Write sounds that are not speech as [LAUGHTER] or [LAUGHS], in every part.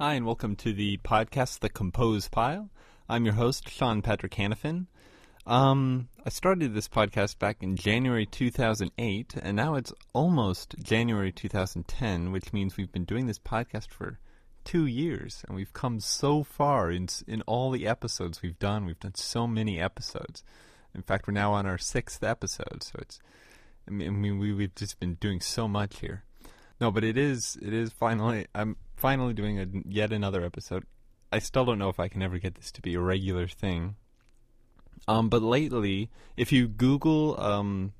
Hi, and welcome to the podcast, The Compose Pile. I'm your host, Sean Patrick Hannafin. Um, I started this podcast back in January 2008, and now it's almost January 2010, which means we've been doing this podcast for two years, and we've come so far in in all the episodes we've done. We've done so many episodes. In fact, we're now on our sixth episode, so it's. I mean, we, we've just been doing so much here. No, but it is it is finally I'm finally doing a, yet another episode. I still don't know if I can ever get this to be a regular thing. Um, but lately, if you Google um,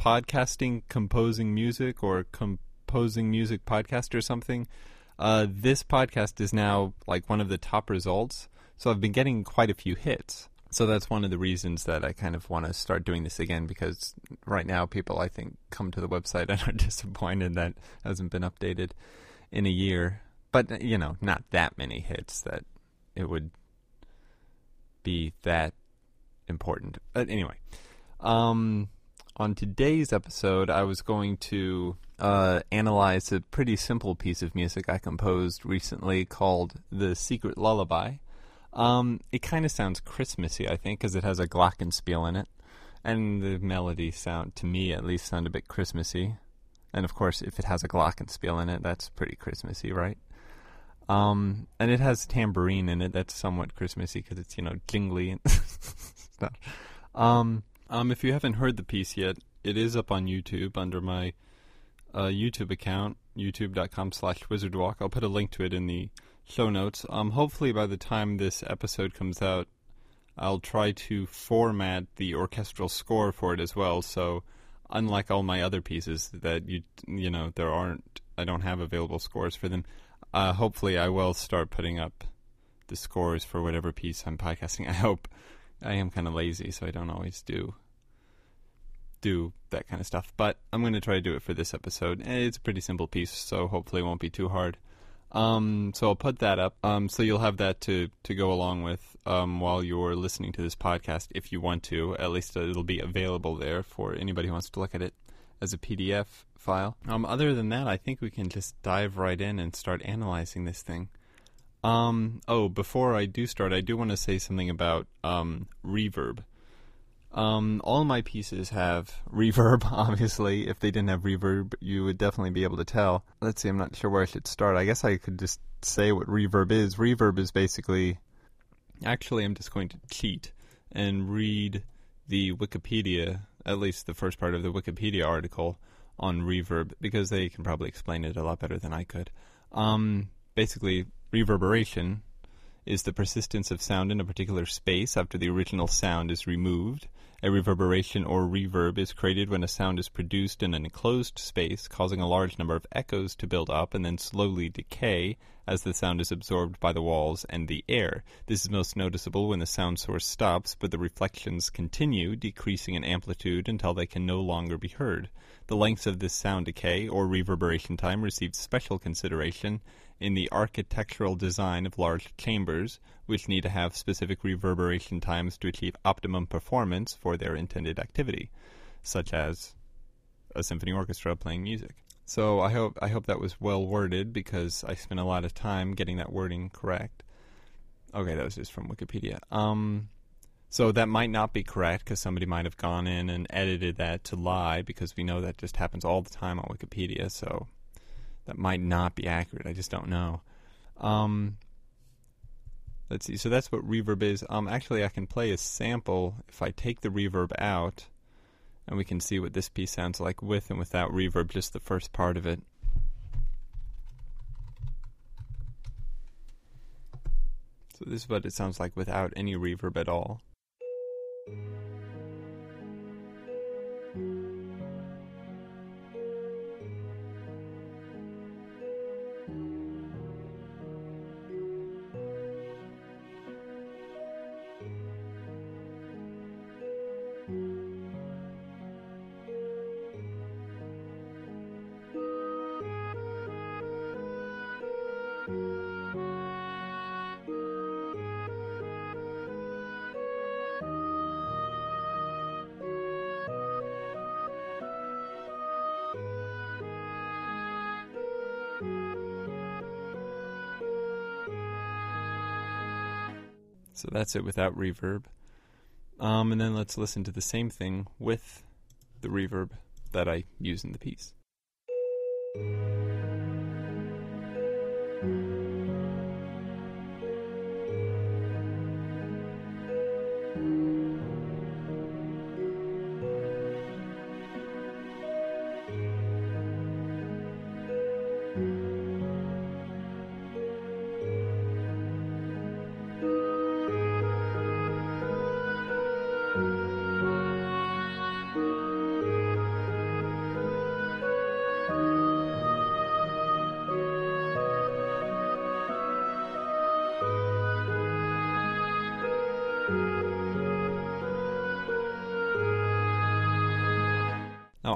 podcasting, composing music, or composing music podcast or something, uh, this podcast is now like one of the top results. So I've been getting quite a few hits. So that's one of the reasons that I kind of want to start doing this again because right now people I think come to the website and [LAUGHS] are disappointed that hasn't been updated in a year. But you know, not that many hits that it would be that important. But anyway, um, on today's episode, I was going to uh, analyze a pretty simple piece of music I composed recently called "The Secret Lullaby." Um, it kind of sounds Christmassy, I think, because it has a glockenspiel in it, and the melody sound, to me at least, sound a bit Christmassy. And of course, if it has a glockenspiel in it, that's pretty Christmassy, right? Um, and it has tambourine in it. That's somewhat Christmassy because it's you know jingly [LAUGHS] and stuff. Um, um, if you haven't heard the piece yet, it is up on YouTube under my uh, YouTube account, youtube.com/slash wizardwalk. I'll put a link to it in the show notes. Um, hopefully by the time this episode comes out, I'll try to format the orchestral score for it as well. So, unlike all my other pieces that you you know there aren't, I don't have available scores for them uh, hopefully I will start putting up the scores for whatever piece I'm podcasting. [LAUGHS] I hope I am kind of lazy, so I don't always do do that kind of stuff. But I'm going to try to do it for this episode. It's a pretty simple piece, so hopefully it won't be too hard. Um, so I'll put that up. Um, so you'll have that to to go along with um, while you're listening to this podcast, if you want to. At least it'll be available there for anybody who wants to look at it as a PDF file. Um, other than that, I think we can just dive right in and start analyzing this thing. Um, oh, before I do start, I do want to say something about um, reverb. Um, all my pieces have [LAUGHS] reverb, obviously. If they didn't have reverb, you would definitely be able to tell. Let's see, I'm not sure where I should start. I guess I could just say what reverb is. Reverb is basically. Actually, I'm just going to cheat and read the Wikipedia, at least the first part of the Wikipedia article on reverb, because they can probably explain it a lot better than I could. Um, basically, reverberation is the persistence of sound in a particular space after the original sound is removed. A reverberation or reverb is created when a sound is produced in an enclosed space, causing a large number of echoes to build up and then slowly decay as the sound is absorbed by the walls and the air. This is most noticeable when the sound source stops, but the reflections continue, decreasing in amplitude until they can no longer be heard. The lengths of this sound decay or reverberation time receive special consideration in the architectural design of large chambers, which need to have specific reverberation times to achieve optimum performance for their intended activity, such as a symphony orchestra playing music. So I hope I hope that was well worded because I spent a lot of time getting that wording correct. Okay, that was just from Wikipedia. Um, so that might not be correct because somebody might have gone in and edited that to lie because we know that just happens all the time on Wikipedia. So that might not be accurate. I just don't know. Um, let's see. So that's what reverb is. Um, actually, I can play a sample if I take the reverb out, and we can see what this piece sounds like with and without reverb. Just the first part of it. So this is what it sounds like without any reverb at all. Thank you. So that's it without reverb. Um, and then let's listen to the same thing with the reverb that I use in the piece.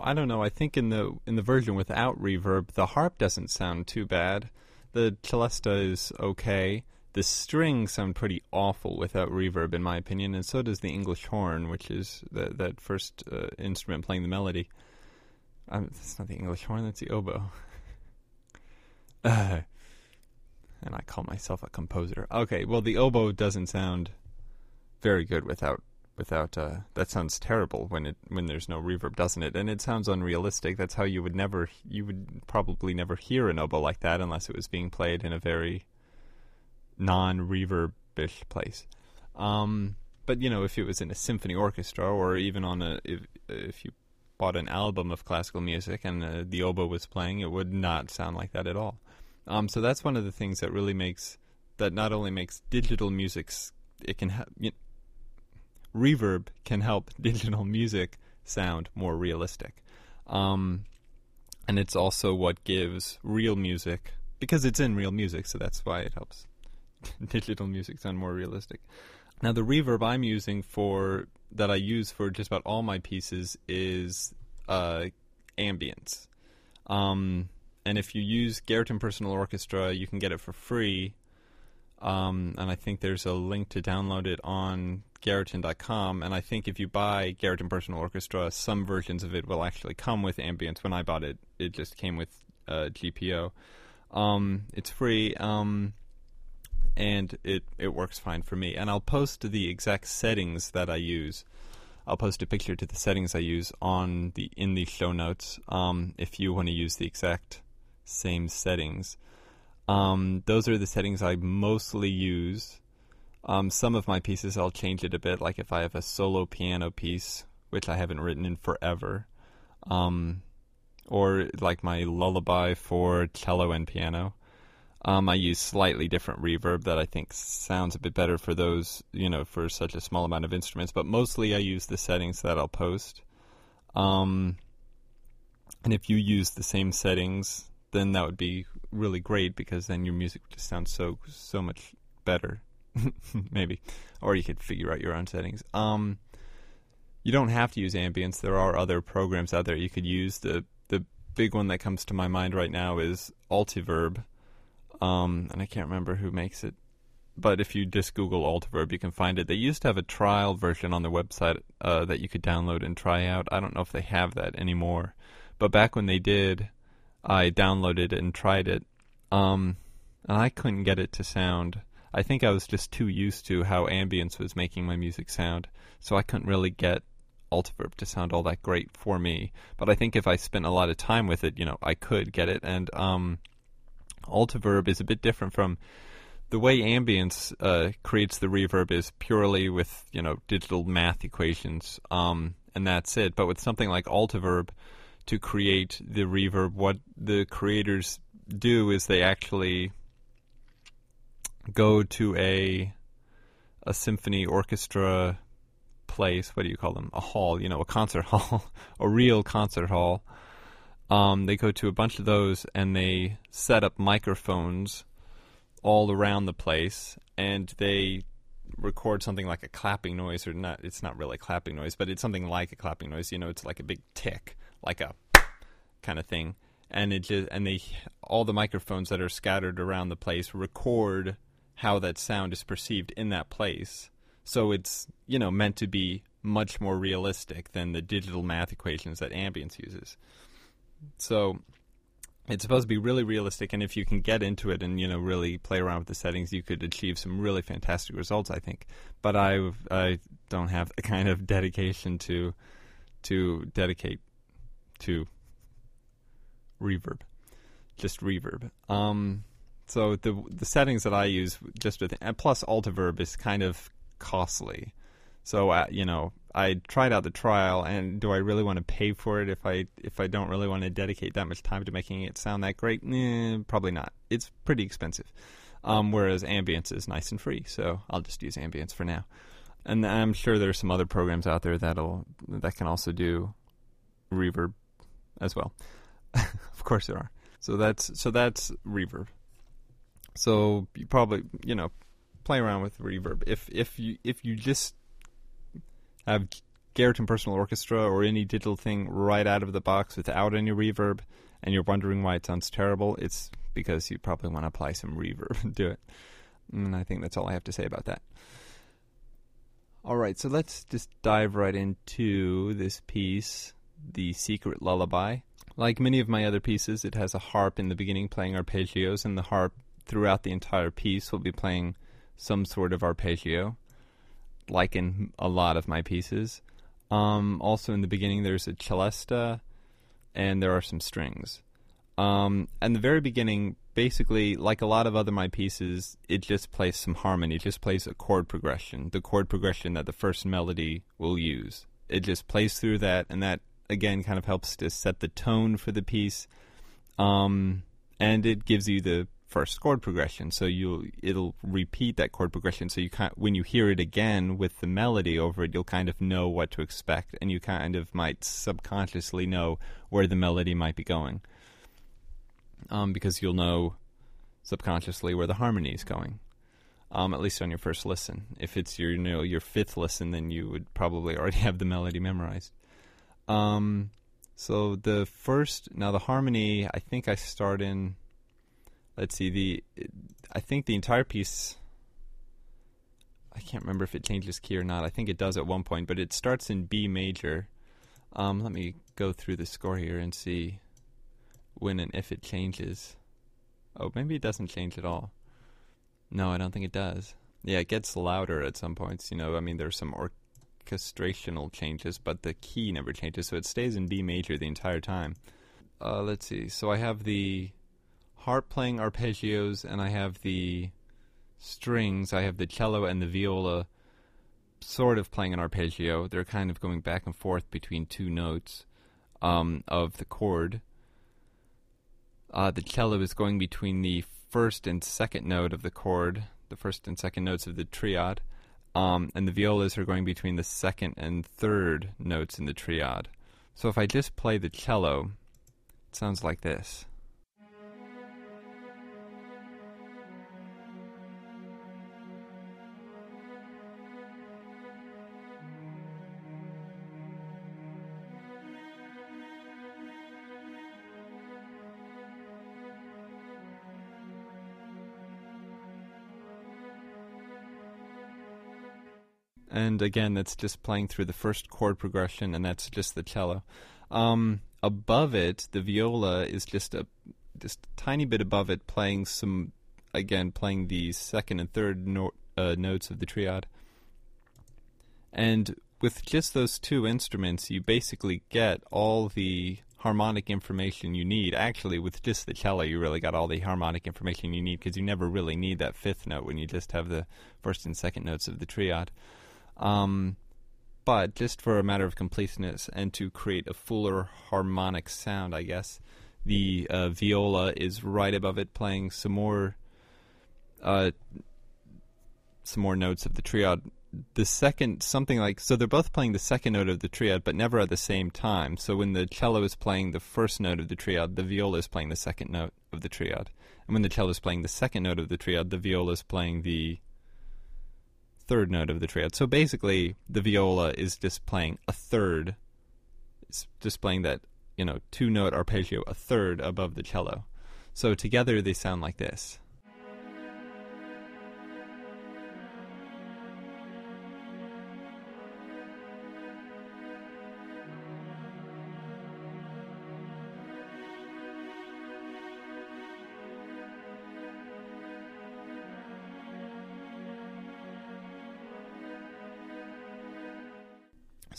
I don't know. I think in the in the version without reverb, the harp doesn't sound too bad. The celesta is okay. The strings sound pretty awful without reverb, in my opinion, and so does the English horn, which is the, that first uh, instrument playing the melody. Um, that's not the English horn; that's the oboe. uh, [LAUGHS] and I call myself a composer. Okay, well, the oboe doesn't sound very good without without uh, that sounds terrible when it when there's no reverb, doesn't it? And it sounds unrealistic. That's how you would never you would probably never hear an oboe like that unless it was being played in a very non-reverbish place. Um, but you know, if it was in a symphony orchestra or even on a if if you bought an album of classical music and uh, the oboe was playing, it would not sound like that at all. Um, so that's one of the things that really makes that not only makes digital music it can have you know, reverb can help [LAUGHS] digital music sound more realistic. Um, and it's also what gives real music, because it's in real music, so that's why it helps [LAUGHS] digital music sound more realistic. Now, the reverb I'm using for that I use for just about all my pieces is uh, ambience. Um, and if you use Garritan Personal Orchestra, you can get it for free. Um, and I think there's a link to download it on Garritan.com, and I think if you buy Garritan Personal Orchestra, some versions of it will actually come with ambience. When I bought it, it just came with uh, GPO. Um, it's free, um, and it it works fine for me. And I'll post the exact settings that I use. I'll post a picture to the settings I use on the in the show notes. Um, if you want to use the exact same settings, um, those are the settings I mostly use um, some of my pieces I'll change it a bit, like if I have a solo piano piece, which I haven't written in forever, um, or like my lullaby for cello and piano. Um, I use slightly different reverb that I think sounds a bit better for those, you know, for such a small amount of instruments. But mostly I use the settings that I'll post. Um, and if you use the same settings, then that would be really great because then your music would just sounds so so much better. [LAUGHS] maybe, or you could figure out your own settings. Um, you don't have to use ambience. There are other programs out there you could use. The the big one that comes to my mind right now is Altiverb, um, and I can't remember who makes it. But if you just Google Altiverb, you can find it. They used to have a trial version on their website uh, that you could download and try out. I don't know if they have that anymore. But back when they did, I downloaded it and tried it, um, and I couldn't get it to sound I think I was just too used to how ambience was making my music sound, so I couldn't really get Altiverb to sound all that great for me. But I think if I spent a lot of time with it, you know, I could get it. And um, Altiverb is a bit different from the way ambience uh, creates the reverb is purely with you know digital math equations, um, and that's it. But with something like Altiverb, to create the reverb, what the creators do is they actually go to a a symphony orchestra place. What do you call them? A hall, you know, a concert [LAUGHS] hall, a real concert hall. Um, they go to a bunch of those and they set up microphones all around the place, and they record something like a clapping noise, or not. It's not really a clapping noise, but it's something like a clapping noise. You know, it's like a big tick, like a [LAUGHS] kind of thing. And it just and they all the microphones that are scattered around the place record how that sound is perceived in that place. So it's, you know, meant to be much more realistic than the digital math equations that ambience uses. So it's supposed to be really realistic, and if you can get into it and you know really play around with the settings, you could achieve some really fantastic results. I think, but I I don't have the kind of dedication to to dedicate to reverb, just reverb. Um, so the the settings that I use just with and plus Altiverb is kind of costly. So uh, you know, I tried out the trial, and do I really want to pay for it if I if I don't really want to dedicate that much time to making it sound that great? Eh, probably not. It's pretty expensive. Um, whereas Ambience is nice and free, so I'll just use Ambience for now. And I'm sure there are some other programs out there that'll that can also do reverb as well. [LAUGHS] of course there are. So that's so that's reverb. So you probably you know play around with reverb. If if you if you just have Garritan Personal Orchestra or any digital thing right out of the box without any reverb, and you're wondering why it sounds terrible, it's because you probably want to apply some reverb [LAUGHS] to it. And I think that's all I have to say about that. All right, so let's just dive right into this piece, The Secret Lullaby. Like many of my other pieces, it has a harp in the beginning playing arpeggios, and the harp throughout the entire piece we'll be playing some sort of arpeggio like in a lot of my pieces. Um, also, in the beginning, there's a celesta, and there are some strings. Um, and the very beginning, basically, like a lot of other my pieces, it just plays some harmony. It just plays a chord progression, the chord progression that the first melody will use. It just plays through that, and that again kind of helps to set the tone for the piece. Um, and it gives you the first chord progression. So you it'll repeat that chord progression. So you kind when you hear it again with the melody over it, you'll kind of know what to expect, and you kind of might subconsciously know where the melody might be going, um, because you'll know subconsciously where the harmony is going. Um, at least on your first listen. If it's your you know your fifth listen, then you would probably already have the melody memorized. Um, so the first now the harmony, I think I start in let's see the I think the entire piece I can't remember if it changes key or not. I think it does at one point, but it starts in B major. Um, let me go through the score here and see when and if it changes. Oh, maybe it doesn't change at all. No, I don't think it does. Yeah, it gets louder at some points. You know, I mean, there's some orchestrational changes, but the key never changes, so it stays in B major the entire time. Uh, let's see. So I have the harp playing arpeggios, and I have the strings. I have the cello and the viola sort of playing an arpeggio. They're kind of going back and forth between two notes um, of the chord. Uh, the cello is going between the first and second note of the chord, the first and second notes of the triad, um, and the violas are going between the second and third notes in the triad. So if I just play the cello, it sounds like this. And again, that's just playing through the first chord progression, and that's just the cello. Um, above it, the viola is just a just a tiny bit above it, playing some again, playing the second and third no- uh, notes of the triad. And with just those two instruments, you basically get all the harmonic information you need. Actually, with just the cello, you really got all the harmonic information you need because you never really need that fifth note when you just have the first and second notes of the triad. Um, but just for a matter of completeness and to create a fuller harmonic sound, I guess, the uh, viola is right above it, playing some more, uh, some more notes of the triad. The second, something like, so they're both playing the second note of the triad, but never at the same time. So when the cello is playing the first note of the triad, the viola is playing the second note of the triad. And when the cello is playing the second note of the triad, the viola is playing the third note of the triad. So basically, the viola is just playing a third. It's just playing that you know two note arpeggio a third above the cello. So together they sound like this.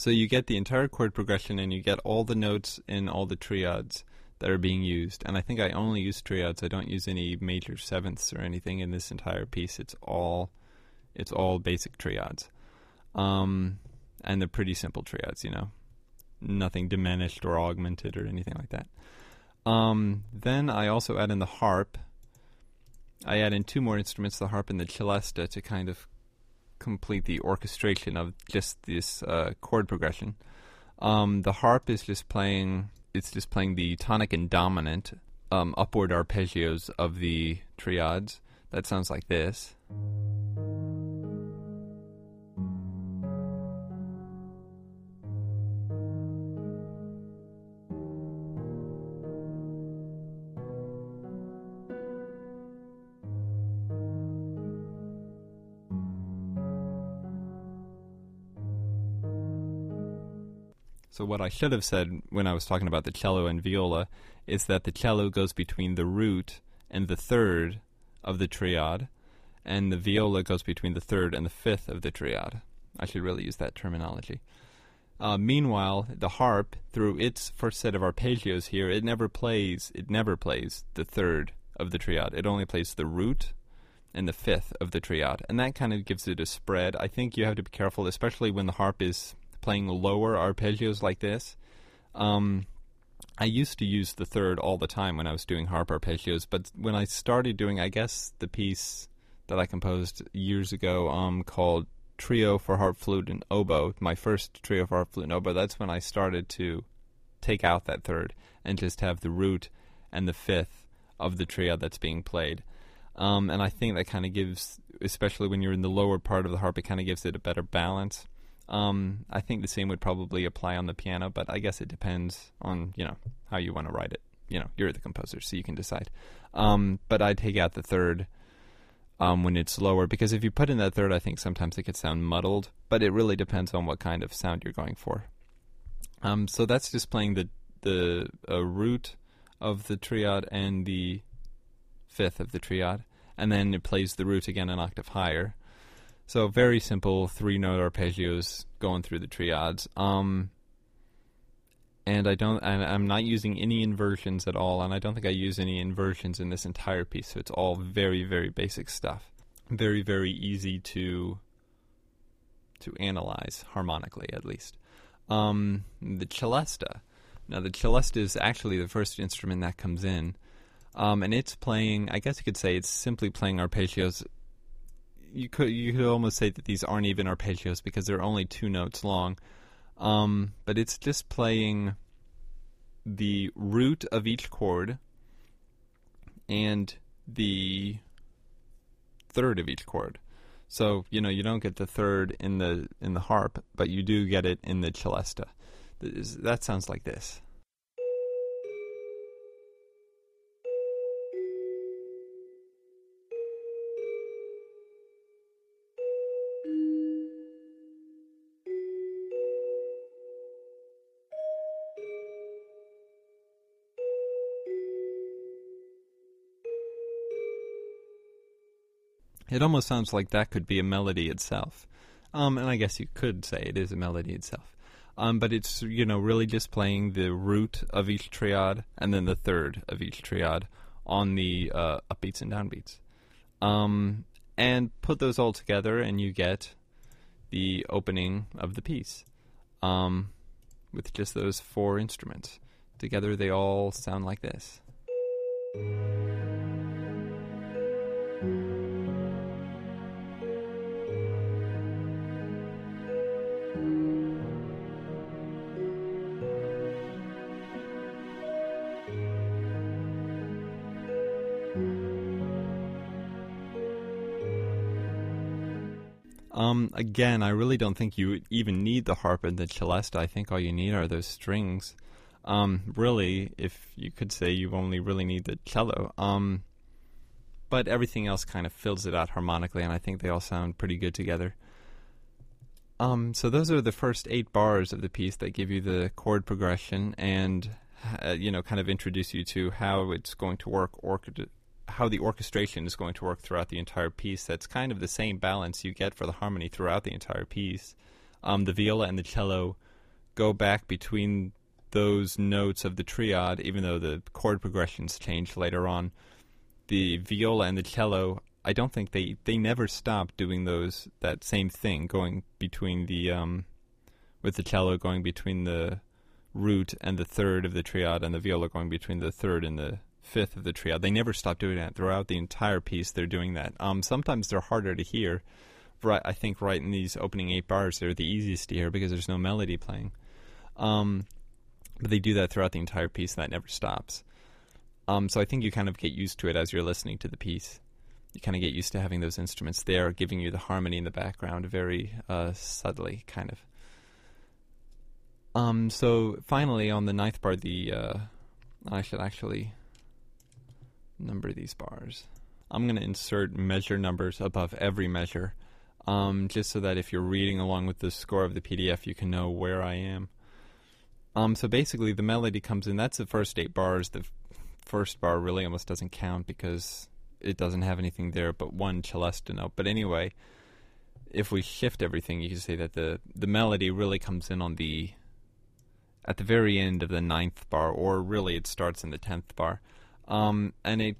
So you get the entire chord progression and you get all the notes in all the triads that are being used. And I think I only use triads. I don't use any major sevenths or anything in this entire piece. It's all it's all basic triads. Um, and they're pretty simple triads, you know. Nothing diminished or augmented or anything like that. Um, then I also add in the harp. I add in two more instruments, the harp and the celesta, to kind of complete the orchestration of just this uh, chord progression. Um, the harp is just playing it's just playing the tonic and dominant um, upward arpeggios of the triads. That sounds like this. What I should have said when I was talking about the cello and viola is that the cello goes between the root and the third of the triad, and the viola goes between the third and the fifth of the triad. I should really use that terminology. Uh, meanwhile, the harp, through its first set of arpeggios here, it never plays. It never plays the third of the triad. It only plays the root and the fifth of the triad, and that kind of gives it a spread. I think you have to be careful, especially when the harp is playing lower arpeggios like this. Um, I used to use the third all the time when I was doing harp arpeggios, but when I started doing, I guess, the piece that I composed years ago um, called Trio for Harp, Flute, and Oboe, my first trio for harp, flute, and oboe, that's when I started to take out that third and just have the root and the fifth of the trio that's being played. Um, and I think that kind of gives, especially when you're in the lower part of the harp, it kind of gives it a better balance. Um, I think the same would probably apply on the piano, but I guess it depends on you know how you want to write it. You know, you're the composer, so you can decide. Um, but I take out the third um, when it's lower because if you put in that third, I think sometimes it could sound muddled. But it really depends on what kind of sound you're going for. Um, so that's just playing the the uh, root of the triad and the fifth of the triad, and then it plays the root again an octave higher. So very simple three note arpeggios going through the triads. Um, and I don't, and I'm not using any inversions at all, and I don't think I use any inversions in this entire piece. So it's all very, very basic stuff. Very, very easy to to analyze harmonically, at least. Um, the celesta. Now the celesta is actually the first instrument that comes in, um, and it's playing. I guess you could say it's simply playing arpeggios you could you could almost say that these aren't even arpeggios because they're only two notes long. Um, but it's just playing the root of each chord and the third of each chord. So you know you don't get the third in the in the harp, but you do get it in the celesta. That sounds like this. It almost sounds like that could be a melody itself. Um, and I guess you could say it is a melody itself. Um, but it's, you know, really just playing the root of each triad and then the third of each triad on the uh, upbeats and downbeats. Um, and put those all together and you get the opening of the piece um, with just those four instruments. Together they all sound like this. Again, I really don't think you even need the harp and the celesta. I think all you need are those strings. Um, really, if you could say you only really need the cello. Um, but everything else kind of fills it out harmonically, and I think they all sound pretty good together. Um, so those are the first eight bars of the piece that give you the chord progression and uh, you know kind of introduce you to how it's going to work how the orchestration is going to work throughout the entire piece. That's kind of the same balance you get for the harmony throughout the entire piece. um, the viola and the cello go back between those notes of the triad, even though the chord progressions change later on. The viola and the cello, I don't think they, they never stop doing those that same thing, going between the um, with the cello going between the root and the third of the triad, and the viola going between the third and the fifth of the triad. They never stop doing that throughout the entire piece. They're doing that. Um, sometimes they're harder to hear. Right, I think right in these opening eight bars, they're the easiest to hear because there's no melody playing. Um, but they do that throughout the entire piece, and that never stops. Um, so I think you kind of get used to it as you're listening to the piece. You kind of get used to having those instruments there, giving you the harmony in the background very uh, subtly, kind of. Um, so finally, on the ninth bar, the uh, I should actually number these bars. I'm going to insert measure numbers above every measure, um, just so that if you're reading along with the score of the PDF, you can know where I am. Um, so basically, the melody comes in. That's the first eight bars. The first bar really almost doesn't count because it doesn't have anything there but one celesta note. But anyway, if we shift everything, you can say that the the melody really comes in on the at the very end of the ninth bar, or really it starts in the tenth bar. Um, and it,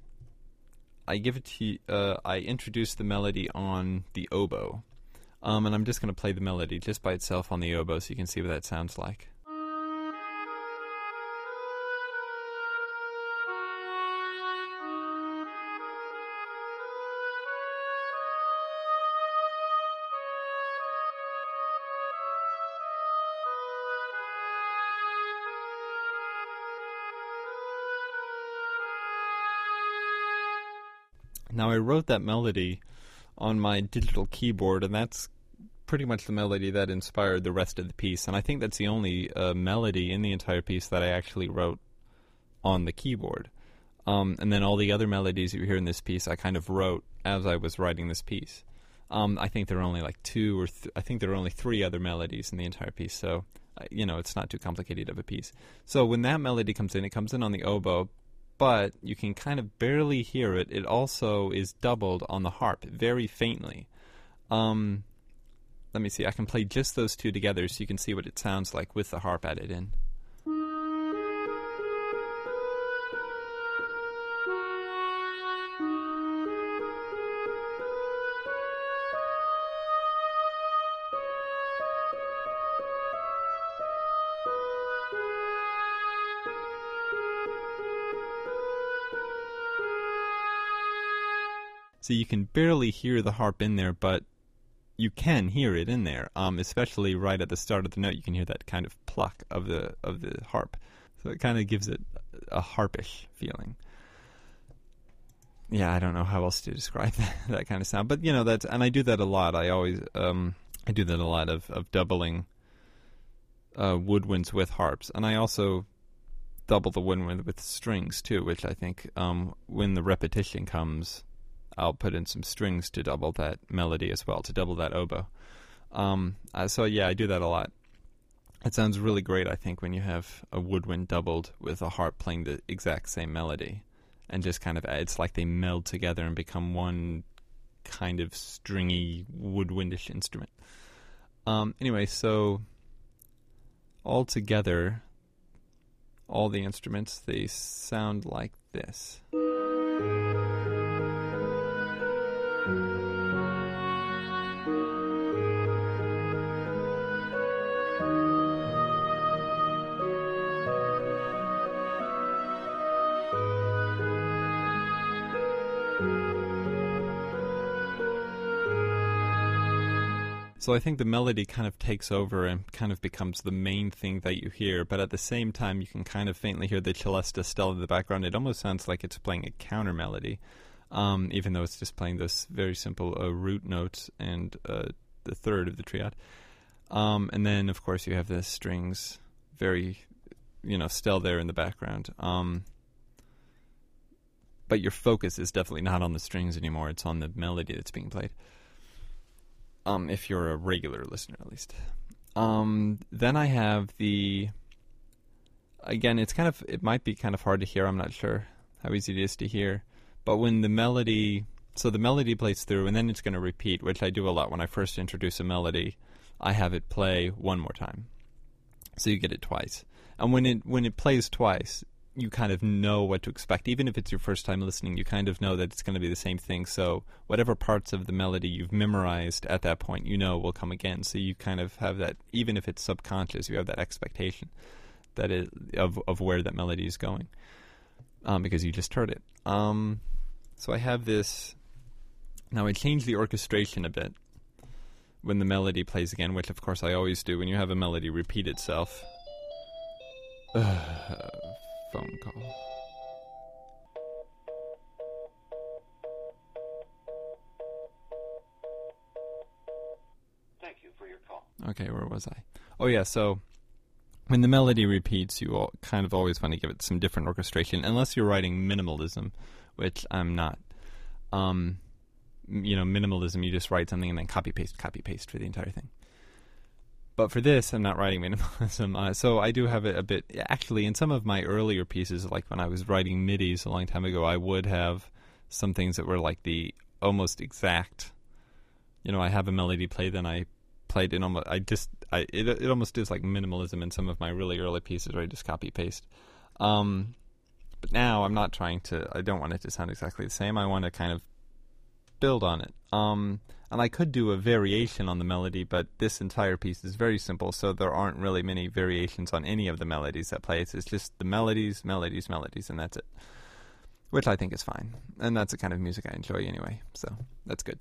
I give it to uh, I introduce the melody on the oboe. Um, and I'm just going to play the melody just by itself on the oboe so you can see what that sounds like. Now, I wrote that melody on my digital keyboard, and that's pretty much the melody that inspired the rest of the piece. And I think that's the only uh, melody in the entire piece that I actually wrote on the keyboard. Um, and then all the other melodies you hear in this piece, I kind of wrote as I was writing this piece. Um, I think there are only like two or th- I think there are only three other melodies in the entire piece. So, uh, you know, it's not too complicated of a piece. So when that melody comes in, it comes in on the oboe, but you can kind of barely hear it. It also is doubled on the harp very faintly. Um, let me see. I can play just those two together so you can see what it sounds like with the harp added in. So you can barely hear the harp in there, but you can hear it in there. Um, especially right at the start of the note, you can hear that kind of pluck of the of the harp. So it kind of gives it a harpish feeling. Yeah, I don't know how else to describe [LAUGHS] that, that kind of sound, but you know that's and I do that a lot. I always um, I do that a lot of of doubling uh, woodwinds with harps, and I also double the woodwind with strings too, which I think um, when the repetition comes I'll put in some strings to double that melody as well, to double that oboe. Um, uh, so yeah, I do that a lot. It sounds really great, I think, when you have a woodwind doubled with a harp playing the exact same melody, and just kind of it's like they meld together and become one kind of stringy woodwindish instrument. Um, anyway, so all together, all the instruments they sound like this. So I think the melody kind of takes over and kind of becomes the main thing that you hear, but at the same time you can kind of faintly hear the celesta still in the background. It almost sounds like it's playing a counter melody, um, even though it's just playing this very simple uh, root notes and uh, the third of the triad. Um, and then of course you have the strings very, you know, still there in the background. Um, but your focus is definitely not on the strings anymore; it's on the melody that's being played um, if you're a regular listener at least. Um, then I have the. Again, it's kind of it might be kind of hard to hear. I'm not sure how easy it is to hear, but when the melody so the melody plays through, and then it's going to repeat, which I do a lot when I first introduce a melody. I have it play one more time, so you get it twice. And when it when it plays twice, you kind of know what to expect. Even if it's your first time listening, you kind of know that it's going to be the same thing. So whatever parts of the melody you've memorized at that point, you know will come again. So you kind of have that, even if it's subconscious, you have that expectation that it of of where that melody is going, um, because you just heard it. Um, so I have this. Now I change the orchestration a bit when the melody plays again, which of course I always do when you have a melody repeat itself. [SIGHS] phone call. Thank you for your call. Okay, where was I? Oh yeah, so when the melody repeats, you all kind of always want to give it some different orchestration, unless you're writing minimalism, which I'm not. Um, you know, minimalism, you just write something and then copy paste, copy paste for the entire thing. But for this, I'm not writing [LAUGHS] minimalism. Uh, so I do have it a bit. Actually, in some of my earlier pieces, like when I was writing MIDIs a long time ago, I would have some things that were like the almost exact. You know, I have a melody play, then I played in almost. I just, I it it almost is like minimalism in some of my really early pieces where I just copy paste. Um, but now I'm not trying to. I don't want it to sound exactly the same. I want to kind of build on it. Um, and I could do a variation on the melody, but this entire piece is very simple, so there aren't really many variations on any of the melodies that play. It's just the melodies, melodies, melodies, and that's it. Which I think is fine. And that's the kind of music I enjoy anyway, so that's good.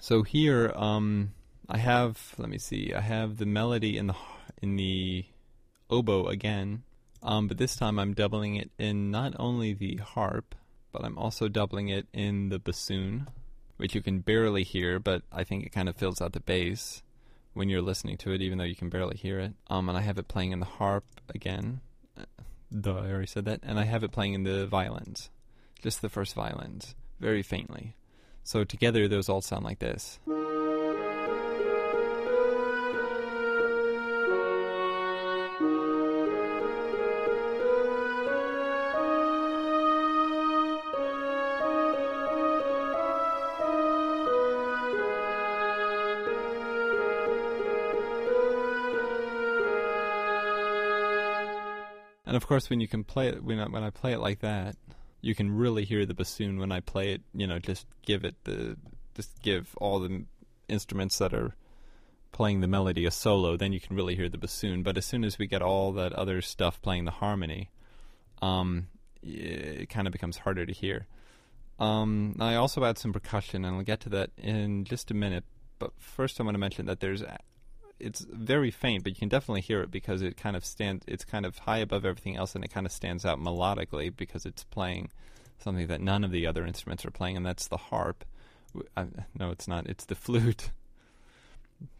So here, um, I have, let me see, I have the melody in the in the oboe again, um, but this time I'm doubling it in not only the harp, but I'm also doubling it in the bassoon which you can barely hear, but I think it kind of fills out the bass when you're listening to it, even though you can barely hear it. Um, and I have it playing in the harp again. Though I already said that, and I have it playing in the violins, just the first violins, very faintly. So together, those all sound like this. And of course, when you can play it, when I, when I play it like that, you can really hear the bassoon when I play it. You know, just give it the, just give all the instruments that are playing the melody a solo, then you can really hear the bassoon. But as soon as we get all that other stuff playing the harmony, um, it kind of becomes harder to hear. Um, I also add some percussion, and I'll get to that in just a minute. But first, I want to mention that there's it's very faint, but you can definitely hear it because it kind of stands. It's kind of high above everything else, and it kind of stands out melodically because it's playing something that none of the other instruments are playing, and that's the harp. I, no, it's not. It's the flute.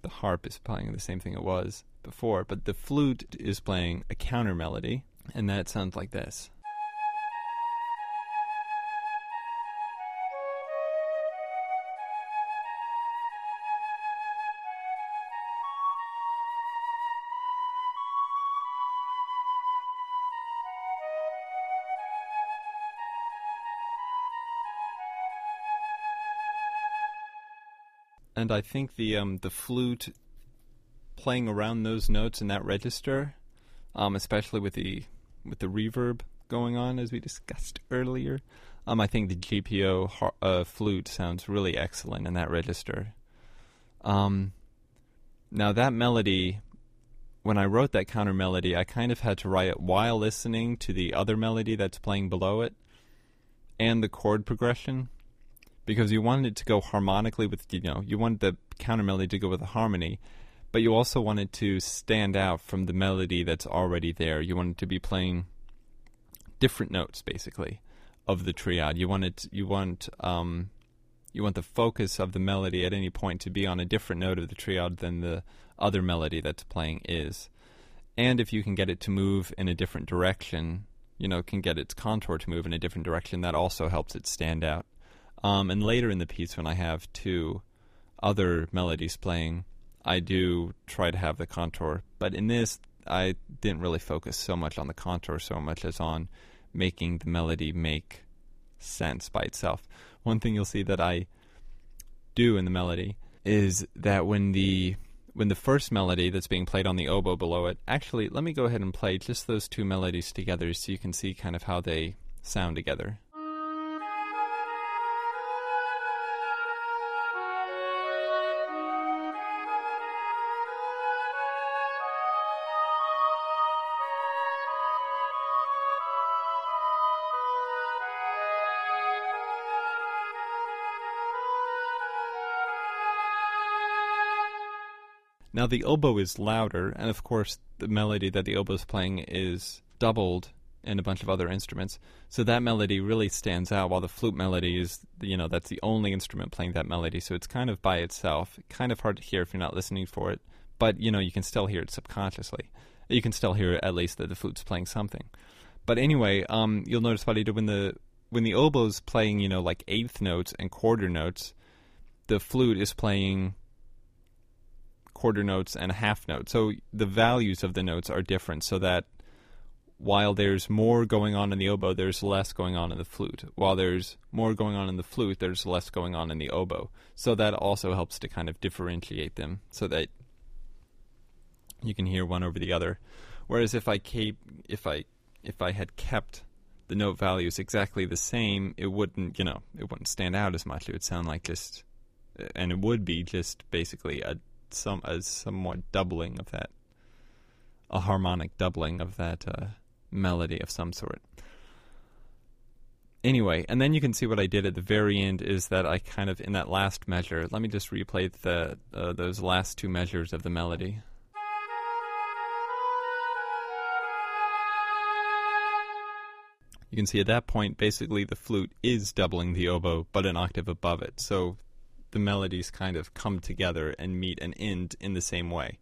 The harp is playing the same thing it was before, but the flute is playing a counter melody, and that sounds like this. And I think the um, the flute playing around those notes in that register, um, especially with the with the reverb going on as we discussed earlier, um, I think the GPO uh, flute sounds really excellent in that register. Um, now that melody, when I wrote that counter melody, I kind of had to write it while listening to the other melody that's playing below it, and the chord progression because you wanted it to go harmonically with you know you wanted the counter melody to go with the harmony, but you also wanted to stand out from the melody that's already there. You wanted to be playing different notes basically of the triad. You wanted you want um, you want the focus of the melody at any point to be on a different note of the triad than the other melody that's playing is. And if you can get it to move in a different direction, you know, can get its contour to move in a different direction, that also helps it stand out. Um, and later in the piece, when I have two other melodies playing, I do try to have the contour. But in this, I didn't really focus so much on the contour so much as on making the melody make sense by itself. One thing you'll see that I do in the melody is that when the when the first melody that's being played on the oboe below it, actually, let me go ahead and play just those two melodies together so you can see kind of how they sound together. Now the oboe is louder, and of course the melody that the oboe is playing is doubled in a bunch of other instruments. So that melody really stands out, while the flute melody is, you know, that's the only instrument playing that melody. So it's kind of by itself, kind of hard to hear if you're not listening for it. But you know, you can still hear it subconsciously. You can still hear at least that the flute's playing something. But anyway, um, you'll notice what I did when the when the oboe's playing, you know, like eighth notes and quarter notes, the flute is playing quarter notes and a half note. So the values of the notes are different so that while there's more going on in the oboe, there's less going on in the flute. While there's more going on in the flute, there's less going on in the oboe. So that also helps to kind of differentiate them so that you can hear one over the other. Whereas if I keep if I if I had kept the note values exactly the same, it wouldn't, you know, it wouldn't stand out as much. It would sound like just and it would be just basically a some a somewhat doubling of that, a harmonic doubling of that uh, melody of some sort. Anyway, and then you can see what I did at the very end is that I kind of in that last measure. Let me just replay the uh, those last two measures of the melody. You can see at that point, basically, the flute is doubling the oboe, but an octave above it. So the melodies kind of come together and meet and end in the same way,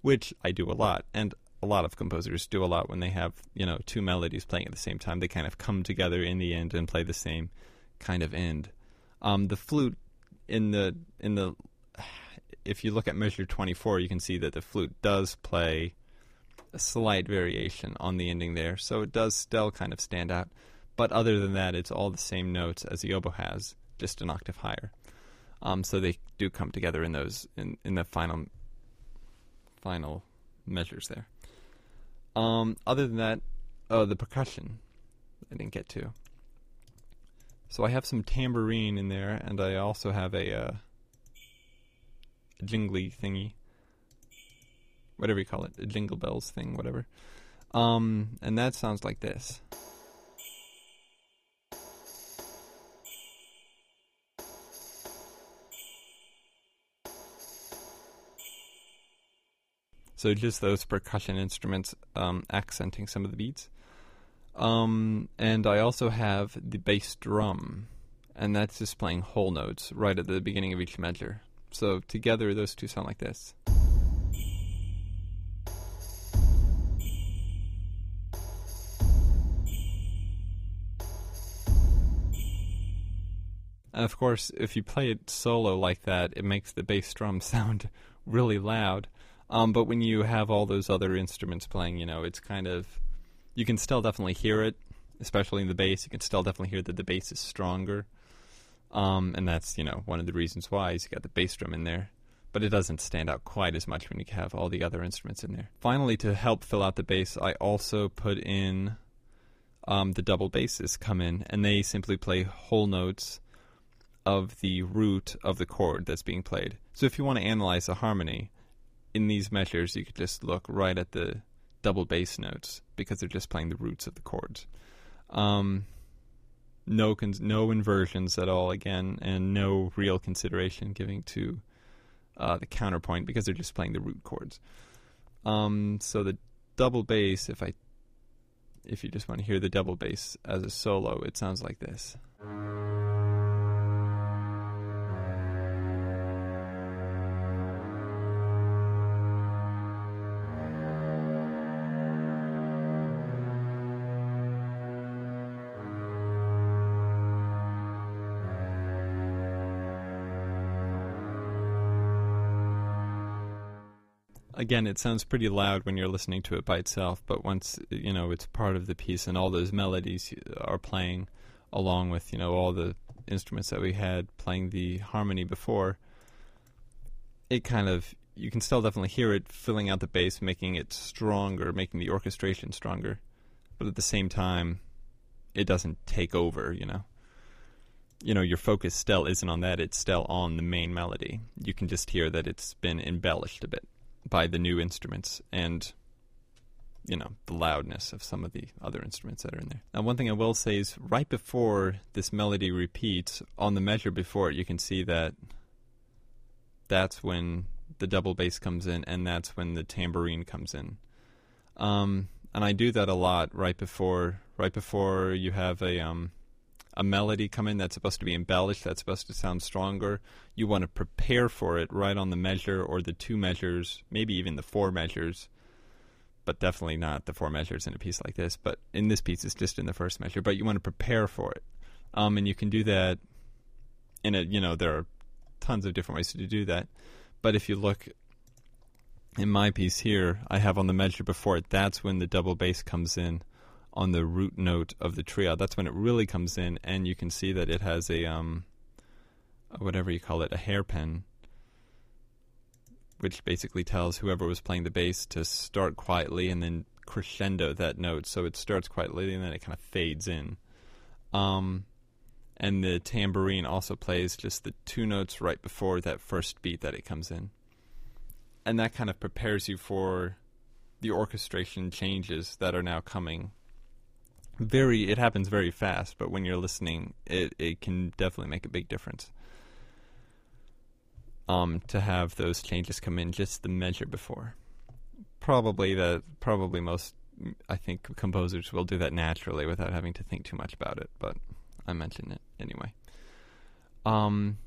which I do a lot. And a lot of composers do a lot when they have, you know, two melodies playing at the same time. They kind of come together in the end and play the same kind of end. Um, the flute in the in the if you look at measure 24, you can see that the flute does play a slight variation on the ending there, so it does still kind of stand out. But other than that, it's all the same notes as the oboe has, just an octave higher. Um, so they do come together in those in, in the final final measures there. Um, other than that, oh, the percussion I didn't get to. So I have some tambourine in there, and I also have a, uh, jingly thingy, whatever you call it, a jingle bells thing, whatever. Um, and that sounds like this. So just those percussion instruments um, accenting some of the beats. Um, and I also have the bass drum, and that's just playing whole notes right at the beginning of each measure. So together, those two sound like this. And of course, if you play it solo like that, it makes the bass drum [LAUGHS] sound really loud. Um, but when you have all those other instruments playing, you know, it's kind of you can still definitely hear it, especially in the bass. You can still definitely hear that the bass is stronger, um, and that's you know one of the reasons why is you got the bass drum in there. But it doesn't stand out quite as much when you have all the other instruments in there. Finally, to help fill out the bass, I also put in um, the double basses come in, and they simply play whole notes of the root of the chord that's being played. So if you want to analyze a harmony, in these measures, you could just look right at the double bass notes because they're just playing the roots of the chords. Um, no cons- no inversions at all again, and no real consideration giving to uh, the counterpoint because they're just playing the root chords. Um, so the double bass, if I if you just want to hear the double bass as a solo, it sounds like this. Again, it sounds pretty loud when you're listening to it by itself, but once you know it's part of the piece and all those melodies are playing along with you know all the instruments that we had playing the harmony before, it kind of you can still definitely hear it filling out the bass, making it stronger, making the orchestration stronger. But at the same time, it doesn't take over, you know. You know, your focus still isn't on that, it's still on the main melody. You can just hear that it's been embellished a bit by the new instruments and you know, the loudness of some of the other instruments that are in there. Now, one thing I will say is right before this melody repeats, on the measure before it, you can see that that's when the double bass comes in, and that's when the tambourine comes in. Um, and I do that a lot right before right before you have a um, a melody come in that's supposed to be embellished, that's supposed to sound stronger. You want to prepare for it right on the measure or the two measures, maybe even the four measures, but definitely not the four measures in a piece like this. But in this piece, it's just in the first measure. But you want to prepare for it, um, and you can do that in a you know there are tons of different ways to do that. But if you look in my piece here, I have on the measure before it, that's when the double bass comes in on the root note of the trio. That's when it really comes in, and you can see that it has a, um, whatever you call it, a hairpin, which basically tells whoever was playing the bass to start quietly and then crescendo that note. So it starts quietly and then it kind of fades in. Um, and the tambourine also plays just the two notes right before that first beat that it comes in. And that kind of prepares you for the orchestration changes that are now coming. Very it happens very fast, but when you're listening, it, it can definitely make a big difference. Um, to have those changes come in just the measure before. Probably the probably most I think composers will do that naturally without having to think too much about it, but I mention it anyway. Um,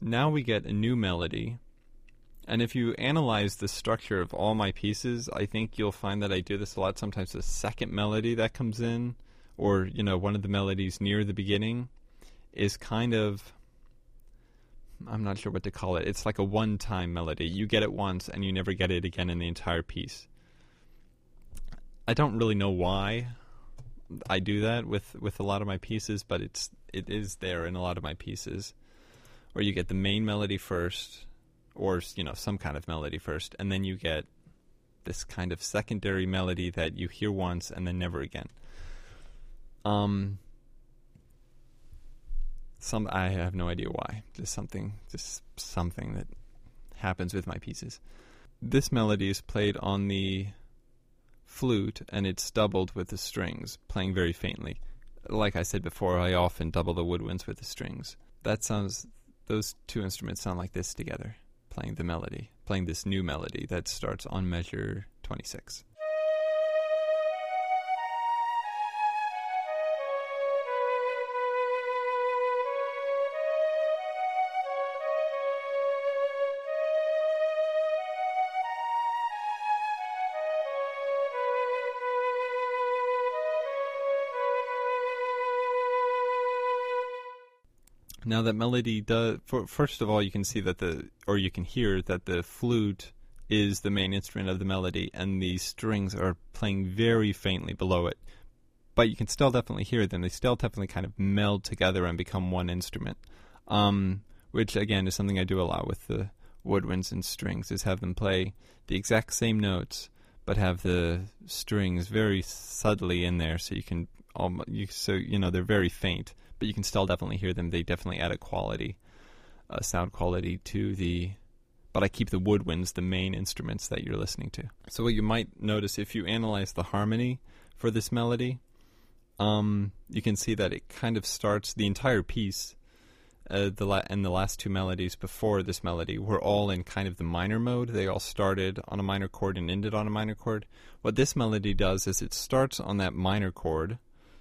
now we get a new melody. And if you analyze the structure of all my pieces, I think you'll find that I do this a lot. Sometimes the second melody that comes in, or, you know, one of the melodies near the beginning, is kind of. I'm not sure what to call it. It's like a one time melody. You get it once and you never get it again in the entire piece. I don't really know why. I do that with with a lot of my pieces, but it's it is there in a lot of my pieces, where you get the main melody first, or you know some kind of melody first, and then you get this kind of secondary melody that you hear once and then never again. Um, some I have no idea why. Just something, just something that happens with my pieces. This melody is played on the flute and it's doubled with the strings, playing very faintly. Like I said before, I often double the woodwinds with the strings. That sounds, those two instruments sound like this together, playing the melody, playing this new melody that starts on measure 26. Now that melody does. For, first of all, you can see that the, or you can hear that the flute is the main instrument of the melody, and the strings are playing very faintly below it. But you can still definitely hear them. They still definitely kind of meld together and become one instrument. Um, which again is something I do a lot with the woodwinds and strings, is have them play the exact same notes, but have the strings very subtly in there, so you can, almost, you, so you know they're very faint but you can still definitely hear them. They definitely add a quality, a sound quality to the. But I keep the woodwinds the main instruments that you're listening to. So what you might notice if you analyze the harmony for this melody, um, you can see that it kind of starts the entire piece. Uh, the la- and the last two melodies before this melody were all in kind of the minor mode. They all started on a minor chord and ended on a minor chord. What this melody does is it starts on that minor chord,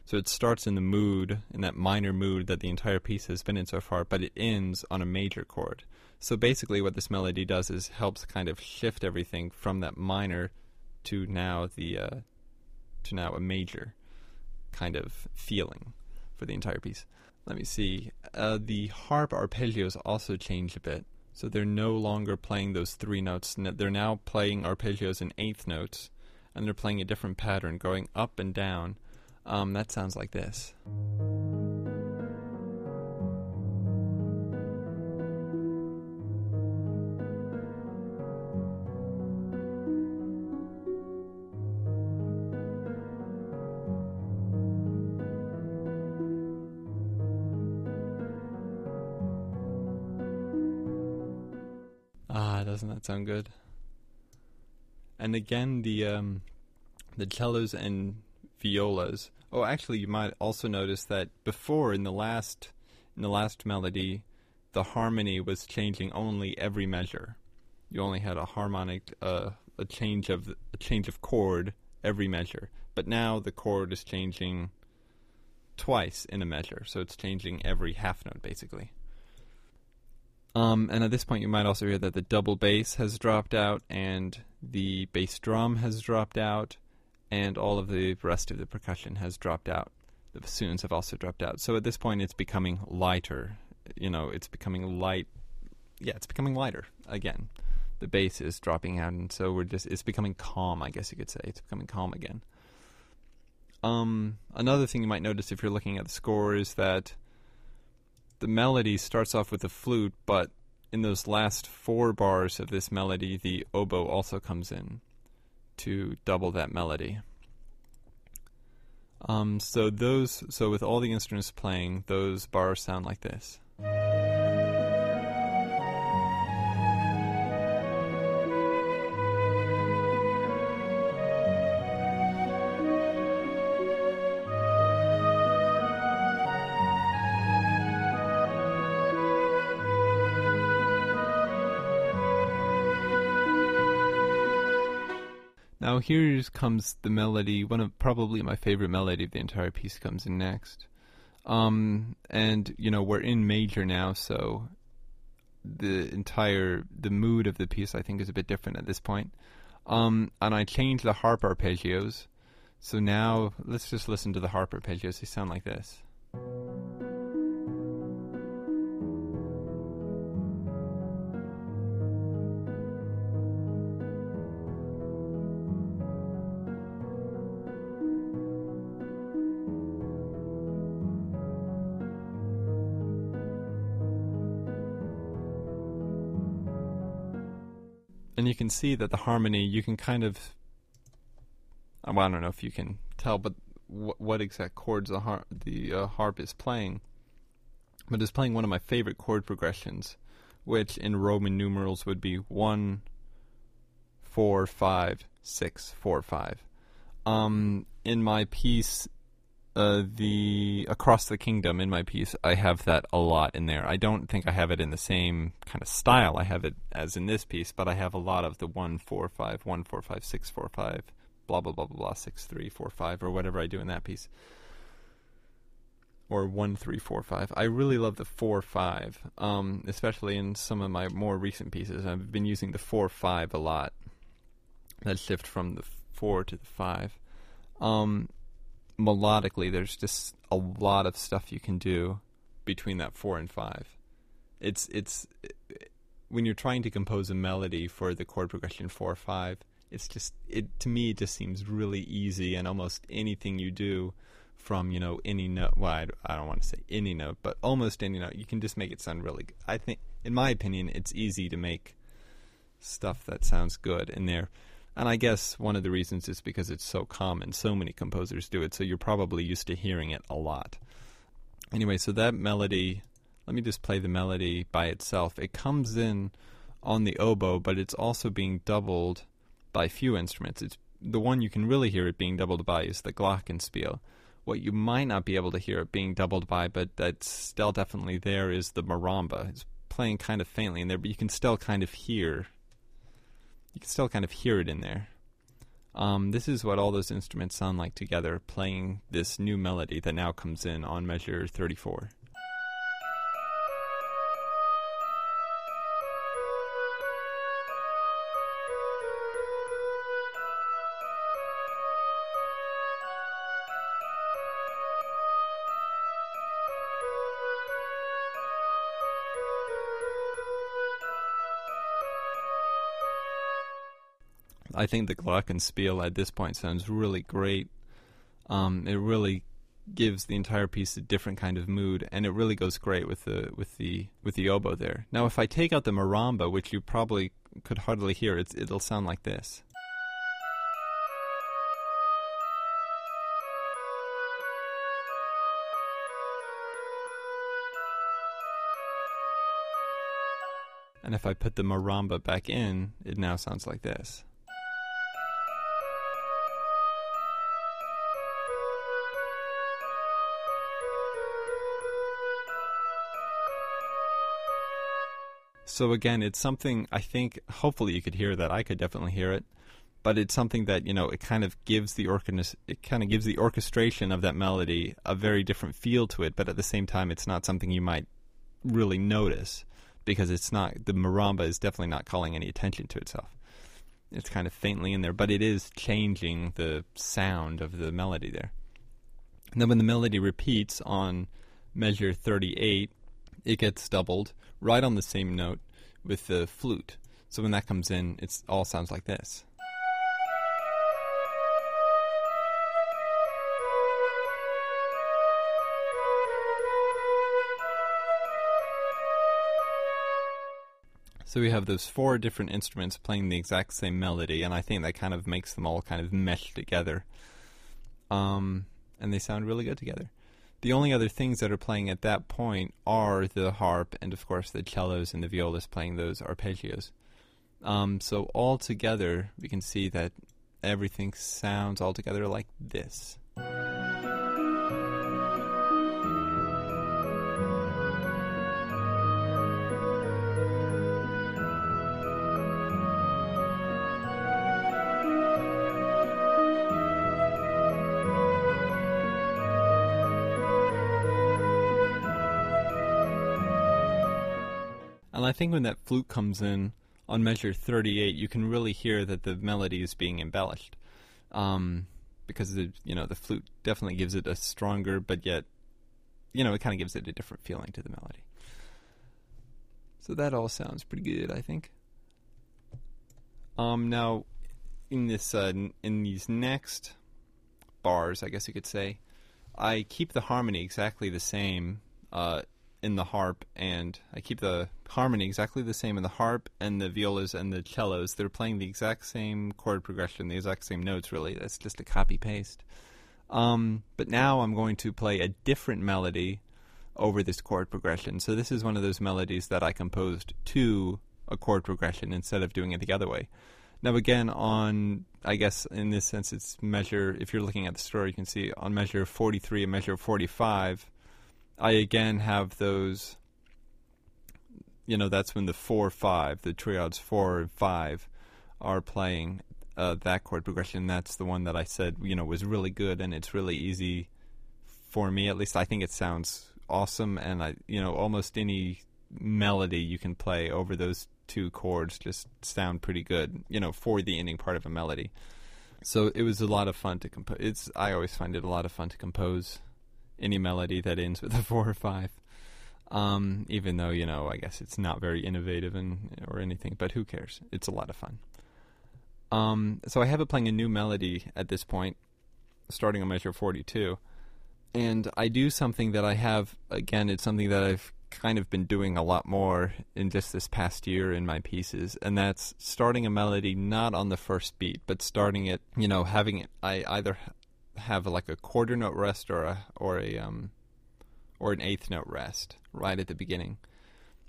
so it starts in the mood, in that minor mood that the entire piece has been in so far, but it ends on a major chord. So basically, what this melody does is helps kind of shift everything from that minor to now the uh, to now a major kind of feeling for the entire piece. Let me see. Uh, the harp arpeggios also change a bit. So they're no longer playing those three notes. They're now playing arpeggios in eighth notes, and they're playing a different pattern, going up and down Um, that sounds like this. Ah, doesn't that sound good? And again, the um, the cellos and violas. Oh, actually, you might also notice that before in the last in the last melody, the harmony was changing only every measure. You only had a harmonic, uh, a change of a change of chord every measure. But now the chord is changing twice in a measure, so it's changing every half note basically. Um, and at this point, you might also hear that the double bass has dropped out, and the bass drum has dropped out, and all of the rest of the percussion has dropped out. The bassoons have also dropped out. So at this point, it's becoming lighter. You know, it's becoming light. Yeah, it's becoming lighter again. The bass is dropping out, and so we're just it's becoming calm. I guess you could say it's becoming calm again. Um, another thing you might notice if you're looking at the score is that the melody starts off with the flute, but in those last four bars of this melody, the oboe also comes in to double that melody. Um, so those, so with all the instruments playing, those bars sound like this. Now here comes the melody. One of probably my favorite melody of the entire piece comes in next. Um, and you know we're in major now, so the entire the mood of the piece I think is a bit different at this point. Um, and I changed the harp arpeggios. So now let's just listen to the harp arpeggios. They sound like this. Can see that the harmony you can kind of well, I don't know if you can tell, but wh- what exact chords the, har- the uh, harp is playing. But it's playing one of my favorite chord progressions, which in Roman numerals would be one. one, four, five, six, four, five. Um, in my piece, uh, the across the kingdom in my piece, I have that a lot in there. I don't think I have it in the same kind of style I have it as in this piece, but I have a lot of the one four five, one four five, six four five, blah blah blah blah blah, six three four five, or whatever I do in that piece, or one three four five. I really love the four five, um, especially in some of my more recent pieces. I've been using the four five a lot. That shift from the four to the five. Um, melodically, there's just a lot of stuff you can do between that four and five. It's it's when you're trying to compose a melody for the chord progression four five. It's just it to me it just seems really easy, and almost anything you do from you know any note. Well, I, I don't want to say any note, but almost any note, you can just make it sound really. good. I think, in my opinion, it's easy to make stuff that sounds good in there. And I guess one of the reasons is because it's so common. So many composers do it, so you're probably used to hearing it a lot. Anyway, so that melody, let me just play the melody by itself. It comes in on the oboe, but it's also being doubled by few instruments. It's the one you can really hear it being doubled by is the glockenspiel. What you might not be able to hear it being doubled by, but that's still definitely there, is the marimba. It's playing kind of faintly in there, but you can still kind of hear you can still kind of hear it in there. Um, this is what all those instruments sound like together, playing this new melody that now comes in on measure 34. I think the Glockenspiel at this point sounds really great. Um, it really gives the entire piece a different kind of mood, and it really goes great with the with the with the oboe there. Now, if I take out the marimba, which you probably could hardly hear, it'll sound like this. And if I put the marimba back in, it now sounds like this. So again, it's something I think hopefully you could hear that. I could definitely hear it. But it's something that, you know, it kind of gives the orchestra it kind of gives the orchestration of that melody a very different feel to it, but at the same time it's not something you might really notice because it's not the marimba is definitely not calling any attention to itself. It's kind of faintly in there, but it is changing the sound of the melody there. And then when the melody repeats on measure 38, it gets doubled right on the same note with the flute. So when that comes in, it all sounds like this. So we have those four different instruments playing the exact same melody, and I think that kind of makes them all kind of mesh together. Um, and they sound really good together. The only other things that are playing at that point are the harp and, of course, the cellos and the violas playing those arpeggios. Um, so all together, we can see that everything sounds all together like this. Think when that flute comes in on measure 38, you can really hear that the melody is being embellished. Um, because the you know the flute definitely gives it a stronger, but yet you know it kind of gives it a different feeling to the melody. So that all sounds pretty good, I think. Um, now in this uh, in these next bars, I guess you could say, I keep the harmony exactly the same. Uh, in the harp, and I keep the harmony exactly the same in the harp and the violas and the cellos. They're playing the exact same chord progression, the exact same notes, really. That's just a copy paste. Um, but now I'm going to play a different melody over this chord progression. So this is one of those melodies that I composed to a chord progression instead of doing it the other way. Now, again, on, I guess in this sense, it's measure, if you're looking at the story, you can see on measure 43 and measure 45 I again have those. You know, that's when the four five, the triads four and five, are playing uh, that chord progression. That's the one that I said you know was really good, and it's really easy for me. At least I think it sounds awesome, and I you know almost any melody you can play over those two chords just sound pretty good. You know, for the ending part of a melody. So it was a lot of fun to compose. It's I always find it a lot of fun to compose any melody that ends with a [LAUGHS] four or five. Um, even though you know, I guess it's not very innovative and or anything, but who cares? It's a lot of fun. Um, so I have it playing a new melody at this point, starting on measure forty-two, and I do something that I have again. It's something that I've kind of been doing a lot more in just this past year in my pieces, and that's starting a melody not on the first beat, but starting it, you know, having it. I either have like a quarter note rest or a or a um or an eighth note rest right at the beginning.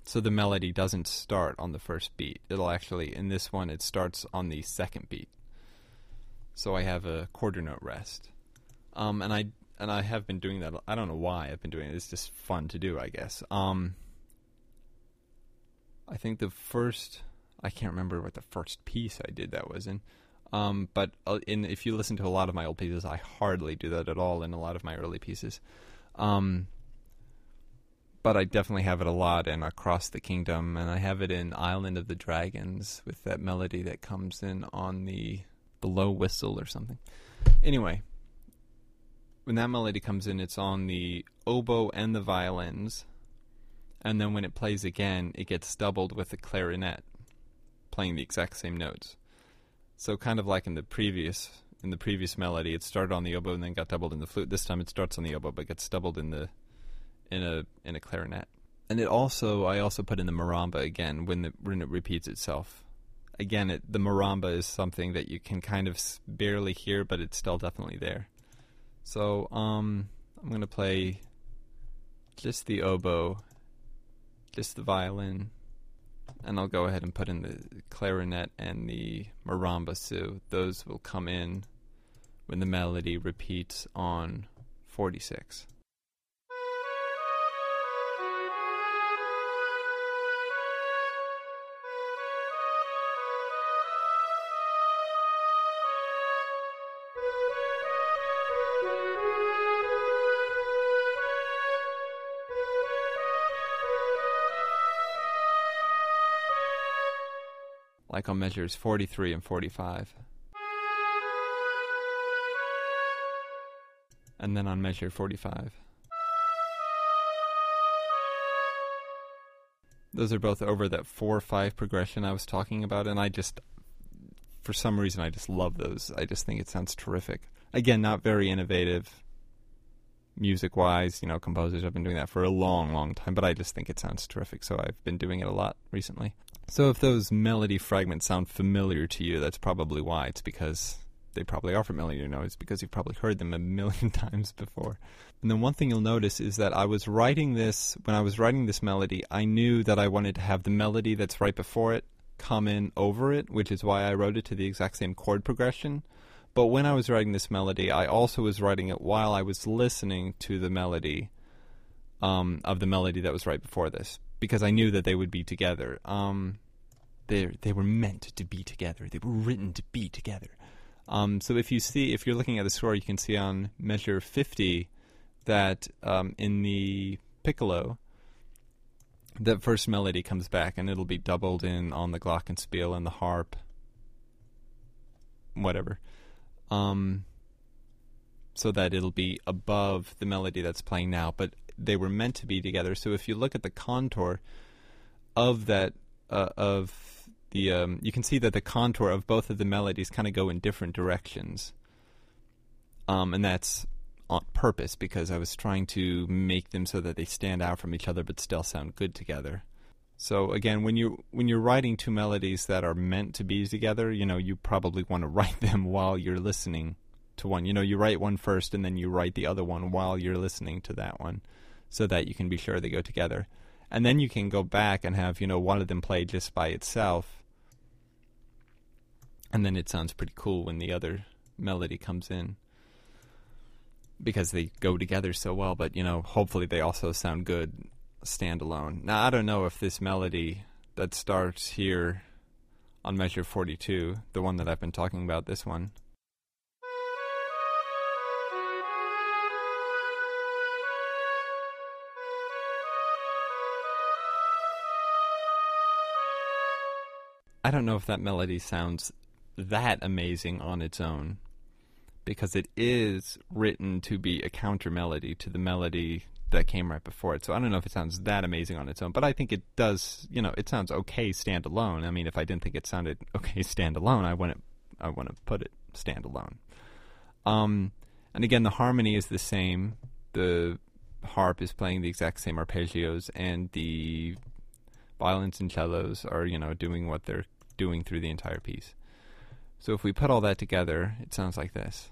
So the melody doesn't start on the first beat. It'll actually in this one it starts on the second beat. So I have a quarter note rest. Um and I and I have been doing that. I don't know why I've been doing it. It's just fun to do, I guess. Um I think the first I can't remember what the first piece I did that was in. Um, but uh, in, if you listen to a lot of my old pieces, I hardly do that at all in a lot of my early pieces. Um, but I definitely have it a lot in Across the Kingdom, and I have it in Island of the Dragons with that melody that comes in on the the low whistle or something. Anyway, when that melody comes in, it's on the oboe and the violins, and then when it plays again, it gets doubled with the clarinet, playing the exact same notes. So kind of like in the previous in the previous melody, it started on the oboe and then got doubled in the flute. This time it starts on the oboe but gets doubled in the in a in a clarinet. And it also I also put in the marimba again when the when it repeats itself. Again, it, the marimba is something that you can kind of barely hear, but it's still definitely there. So um, I'm gonna play just the oboe, just the violin, and I'll go ahead and put in the clarinet and the marimba so those will come in when the melody repeats on 46. Like on measures 43 and 45. And then on measure 45. Those are both over that 4 5 progression I was talking about, and I just, for some reason, I just love those. I just think it sounds terrific. Again, not very innovative music wise. You know, composers have been doing that for a long, long time, but I just think it sounds terrific, so I've been doing it a lot recently. So if those melody fragments sound familiar to you, that's probably why. It's because they probably are familiar. You know, it's because you've probably heard them a million [LAUGHS] times before. And then one thing you'll notice is that I was writing this when I was writing this melody. I knew that I wanted to have the melody that's right before it come in over it, which is why I wrote it to the exact same chord progression. But when I was writing this melody, I also was writing it while I was listening to the melody um, of the melody that was right before this because I knew that they would be together. Um, they they were meant to be together. They were written to be together. Um, so if you see, if you're looking at the score, you can see on measure 50 that um, in the piccolo, that first melody comes back, and it'll be doubled in on the glockenspiel and the harp, whatever. Um, so that it'll be above the melody that's playing now, but they were meant to be together. So if you look at the contour of that uh, of the um, you can see that the contour of both of the melodies kind of go in different directions. Um, and that's on purpose because I was trying to make them so that they stand out from each other but still sound good together. So again, when you when you're writing two melodies that are meant to be together, you know, you probably want to [LAUGHS] write them while you're listening to one. You know, you write one first and then you write the other one while you're listening to that one so that you can be sure they go together. And then you can go back and have, you know, one of them play just by itself. And then it sounds pretty cool when the other melody comes in. Because they go together so well, but you know, hopefully they also sound good standalone. Now I don't know if this melody that starts here on measure 42, the one that I've been talking about, this one, I don't know if that melody sounds that amazing on its own because it is written to be a counter melody to the melody that came right before it. So I don't know if it sounds that amazing on its own, but I think it does. You know, it sounds okay standalone. I mean, if I didn't think it sounded [LAUGHS] okay standalone, I wouldn't. I to put it standalone. Um, and again, the harmony is the same. The harp is playing the exact same arpeggios, and the violins and cellos are, you know, doing what they're doing through the entire piece. So if we put all that together, it sounds like this.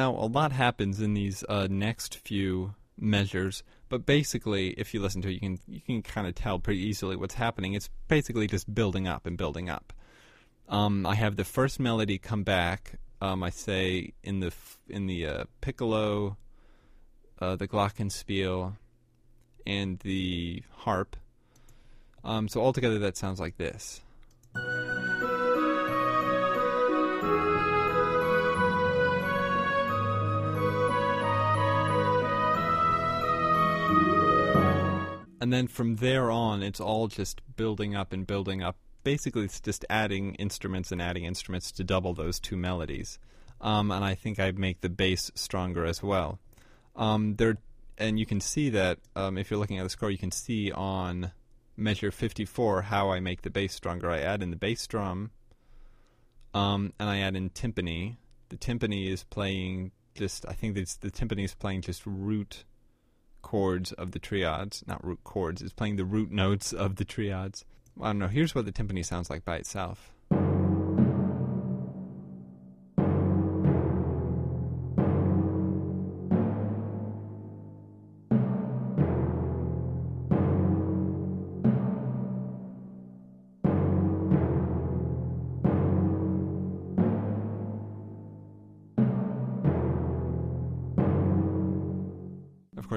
Now, a lot happens in these uh, next few measures, but basically, if you listen to it, you can you can kind of tell pretty easily what's happening. It's basically just building up and building up. Um, I have the first melody come back. Um, I say in the in the uh, piccolo, uh, the glockenspiel, and the harp. Um, so altogether, that sounds like this. And then from there on, it's all just building up and building up. Basically, it's just adding instruments and adding instruments to double those two melodies. Um, and I think I make the bass stronger as well. Um, there, and you can see that um, if you're looking at the score, you can see on measure 54 how I make the bass stronger. I add in the bass drum, um, and I add in timpani. The timpani is playing just, I think the timpani is playing just root chords of the triads, not root chords. It's playing the root notes of the triads. I don't know. Here's what the timpani sounds like by itself.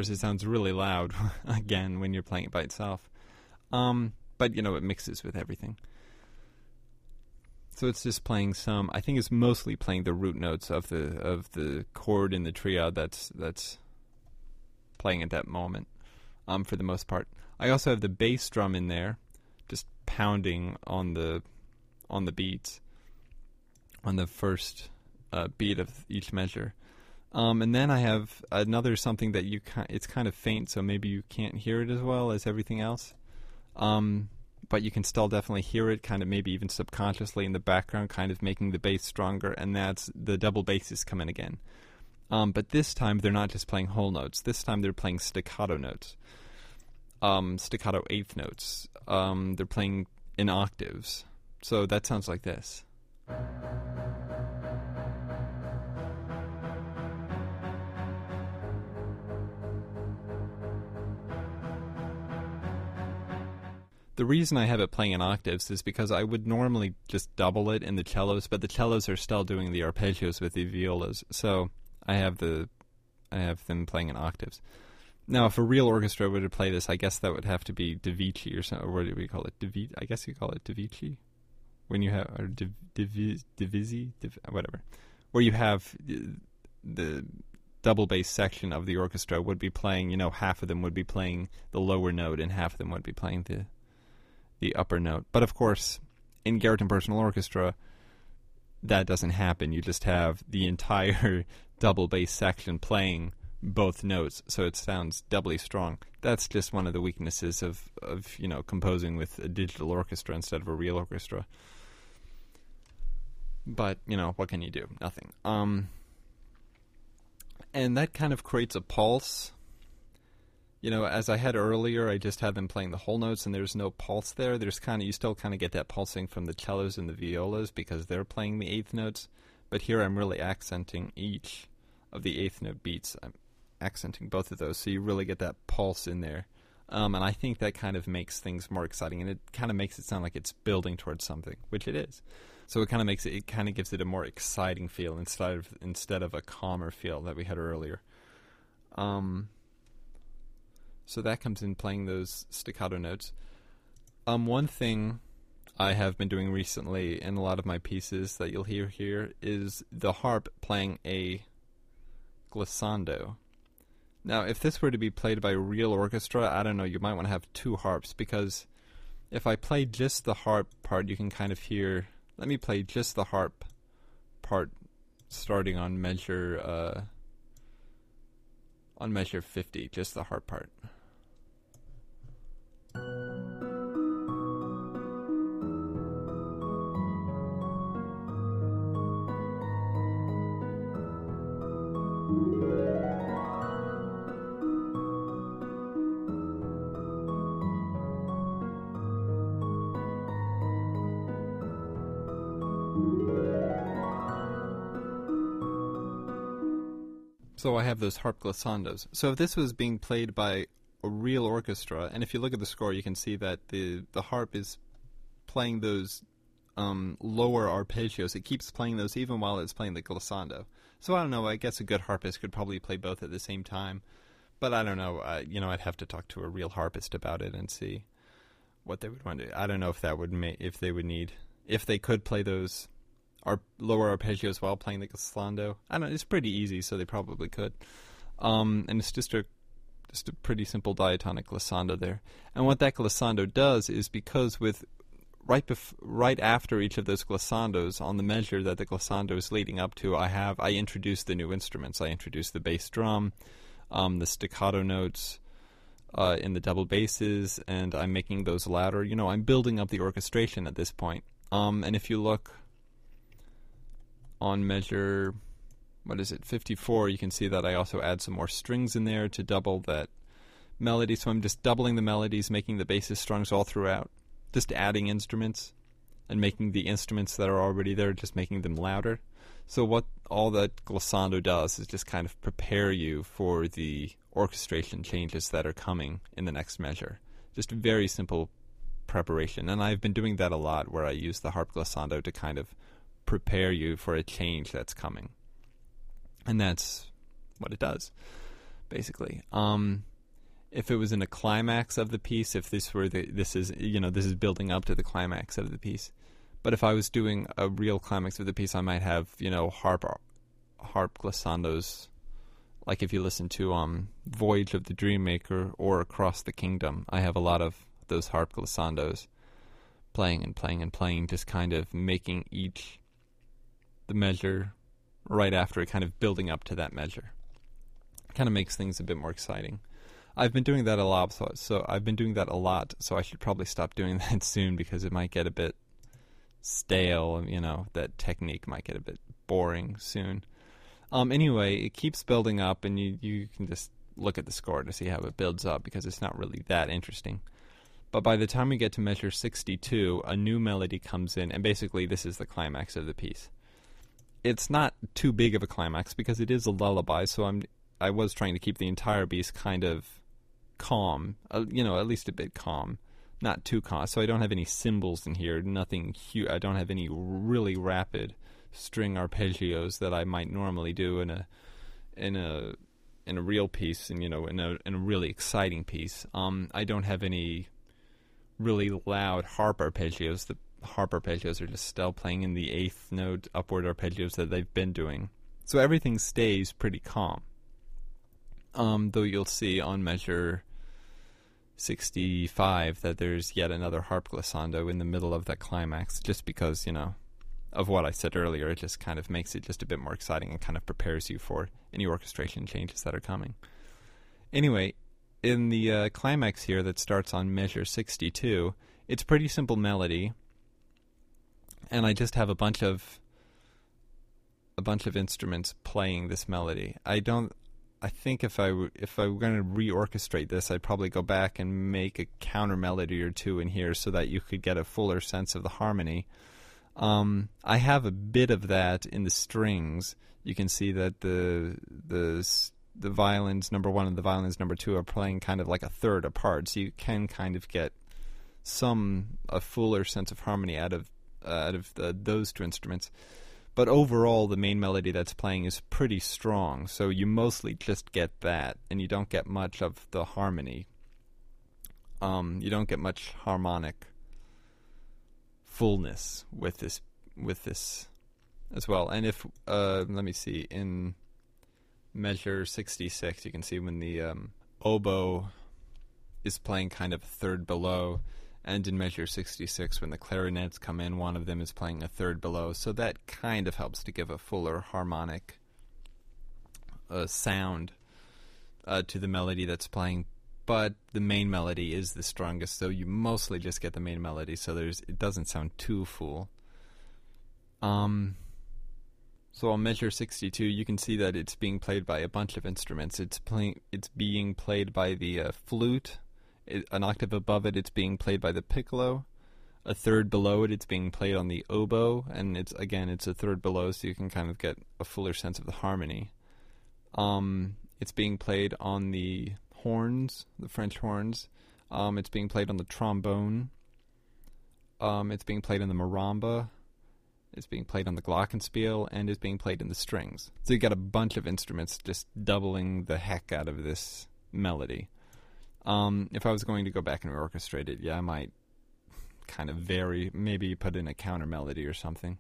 Course, it sounds really loud [LAUGHS] again when you're playing it by itself. Um, but you know, it mixes with everything. So it's just playing some. I think it's mostly playing the root notes of the of the chord in the triad that's that's playing at that moment. Um, for the most part, I also have the bass drum in there, just pounding on the on the beats on the first uh, beat of each measure. Um, and then I have another something that you it's kind of faint, so maybe you can't hear it as well as everything else. Um, but you can still definitely hear it, kind of maybe even subconsciously in the background, kind of making the bass stronger, and that's the double basses come in again. Um, but this time they're not just playing whole notes. This time they're playing staccato notes, um, staccato eighth notes. Um, they're playing in octaves. So that sounds like this. The reason I have it playing in octaves is because I would normally just double it in the cellos, but the cellos are still doing the arpeggios with the violas, so I have the I have them playing in octaves. Now, if a real orchestra were to play this, I guess that would have to be Davici or something. Or what do we call it? Davi- I guess you call it Davici when you have or div- divi- divisi, div- whatever, where you have uh, the double bass section of the orchestra would be playing. You know, half of them would be playing the lower note, and half of them would be playing the the upper note. But of course, in Garritan Personal Orchestra, that doesn't happen. You just have the entire [LAUGHS] double bass section playing both notes, so it sounds doubly strong. That's just one of the weaknesses of, of you know composing with a digital orchestra instead of a real orchestra. But you know what can you do? Nothing. Um, and that kind of creates a pulse you know, as I had earlier, I just had them playing the whole notes, and there's no pulse there. There's kind of you still kind of get that pulsing from the cellos and the violas because they're playing the eighth notes. But here I'm really accenting each of the eighth note beats. I'm accenting both of those, so you really get that pulse in there. Um, and I think that kind of makes things more exciting, and it kind of makes it sound like it's building towards something, which it is. So it kind of makes it, it kind of gives it a more exciting feel instead of instead of a calmer feel that we had earlier. Um, so that comes in playing those staccato notes. Um, one thing I have been doing recently in a lot of my pieces that you'll hear here is the harp playing a glissando. Now, if this were to be played by a real orchestra, I don't know, you might want to have two harps because if I play just the harp part, you can kind of hear. Let me play just the harp part starting on measure uh, on measure 50, just the harp part. So I have those harp glissandos. So if this was being played by a real orchestra, and if you look at the score, you can see that the the harp is playing those um, lower arpeggios. It keeps playing those even while it's playing the glissando. So I don't know. I guess a good harpist could probably play both at the same time, but I don't know. You know, I'd have to talk to a real harpist about it and see what they would want to. Do. I don't know if that would ma- if they would need if they could play those our lower arpeggios while playing the glissando. I don't. It's pretty easy, so they probably could. Um, and it's just a Just a pretty simple diatonic glissando there. And what that glissando does is because with right bef- right after each of those glissandos on the measure that the glissando is leading up to, I have I introduce the new instruments. I introduce the bass drum, um, the staccato notes uh, in the double basses, and I'm making those louder. You know, I'm building up the orchestration at this point. Um, and if you look on measure, what is it, 54, you can see that I also add some more strings in there to double that melody. So I'm just doubling the melodies, making the bassist strings all throughout, just adding instruments and making the instruments that are already there, just making them louder. So what all that glissando does is just kind of prepare you for the orchestration changes that are coming in the next measure. Just very simple preparation. And I've been doing that a lot where I use the harp glissando to kind of prepare you for a change that's coming. And that's what it does, basically. Um, if it was in a climax of the piece, if this were the this is you know this is building up to the climax of the piece, but if I was doing a real climax of the piece, I might have you know harp harp glissandos, like if you listen to um Voyage of the Dream Maker or Across the Kingdom, I have a lot of those harp glissandos playing and playing and playing, just kind of making each the measure right after kind of building up to that measure. Kind of makes things a bit more exciting. I've been doing that a lot, so, so I've been doing that a lot. So I should probably stop doing [LAUGHS] that soon because it might get a bit stale. You know, that technique might get a bit boring soon. Um, anyway, it keeps building up, and you you can just look at the score to see how it builds up because it's not really that interesting. But by the time we get to measure 62, a new melody comes in, and basically this is the climax of the piece. It's not too big of a climax because it is a lullaby, so I'm I was trying to keep the entire piece kind of calm, uh, you know, at least a bit calm, not too calm. So I don't have any cymbals in here, nothing huge. I don't have any really rapid string arpeggios that I might normally do in a in a in a real piece, and you know, in a in a really exciting piece. Um, I don't have any really loud harp arpeggios. The harp arpeggios are just still playing in the eighth note upward arpeggios that they've been doing. So everything stays pretty calm. Um, though you'll see on measure 65 that there's yet another harp glissando in the middle of that climax, just because, you know, of what I said earlier. It just kind of makes it just a bit more exciting and kind of prepares you for any orchestration changes that are coming. Anyway, in the uh, climax here that starts on measure 62, it's pretty simple melody, and I just have a bunch of a bunch of instruments playing this melody. I don't I think if I if I were going to reorchestrate this, I'd probably go back and make a counter melody or two in here so that you could get a fuller sense of the harmony. Um, I have a bit of that in the strings. You can see that the the the violins number one and the violins number two are playing kind of like a third apart, so you can kind of get some a fuller sense of harmony out of uh, out of the, those two instruments. But overall, the main melody that's playing is pretty strong, so you mostly just get that, and you don't get much of the harmony. Um, you don't get much harmonic fullness with this with this as well. And if uh, let me see in measure sixty six, you can see when the um, oboe is playing kind of third below and in measure 66 when the clarinets come in one of them is playing a third below. So that kind of helps to give a fuller harmonic uh, sound uh, to the melody that's playing. But the main melody is the strongest so you mostly just get the main melody so there's it doesn't sound too full. Um so on measure 62 you can see that it's being played by a bunch of instruments. It's playing it's being played by the uh, flute an octave above it, it's being played by the piccolo. A third below it, it's being played on the oboe, and it's again, it's a third below, so you can kind of get a fuller sense of the harmony. Um, it's being played on the horns, the French horns. Um, it's being played on the trombone. Um, it's being played on the marimba. It's being played on the glockenspiel, and it's being played in the strings. So you got a bunch of instruments just doubling the heck out of this melody. Um, if I was going to go back and reorchestrate it, yeah, I might kind of vary, maybe put in a counter melody or something.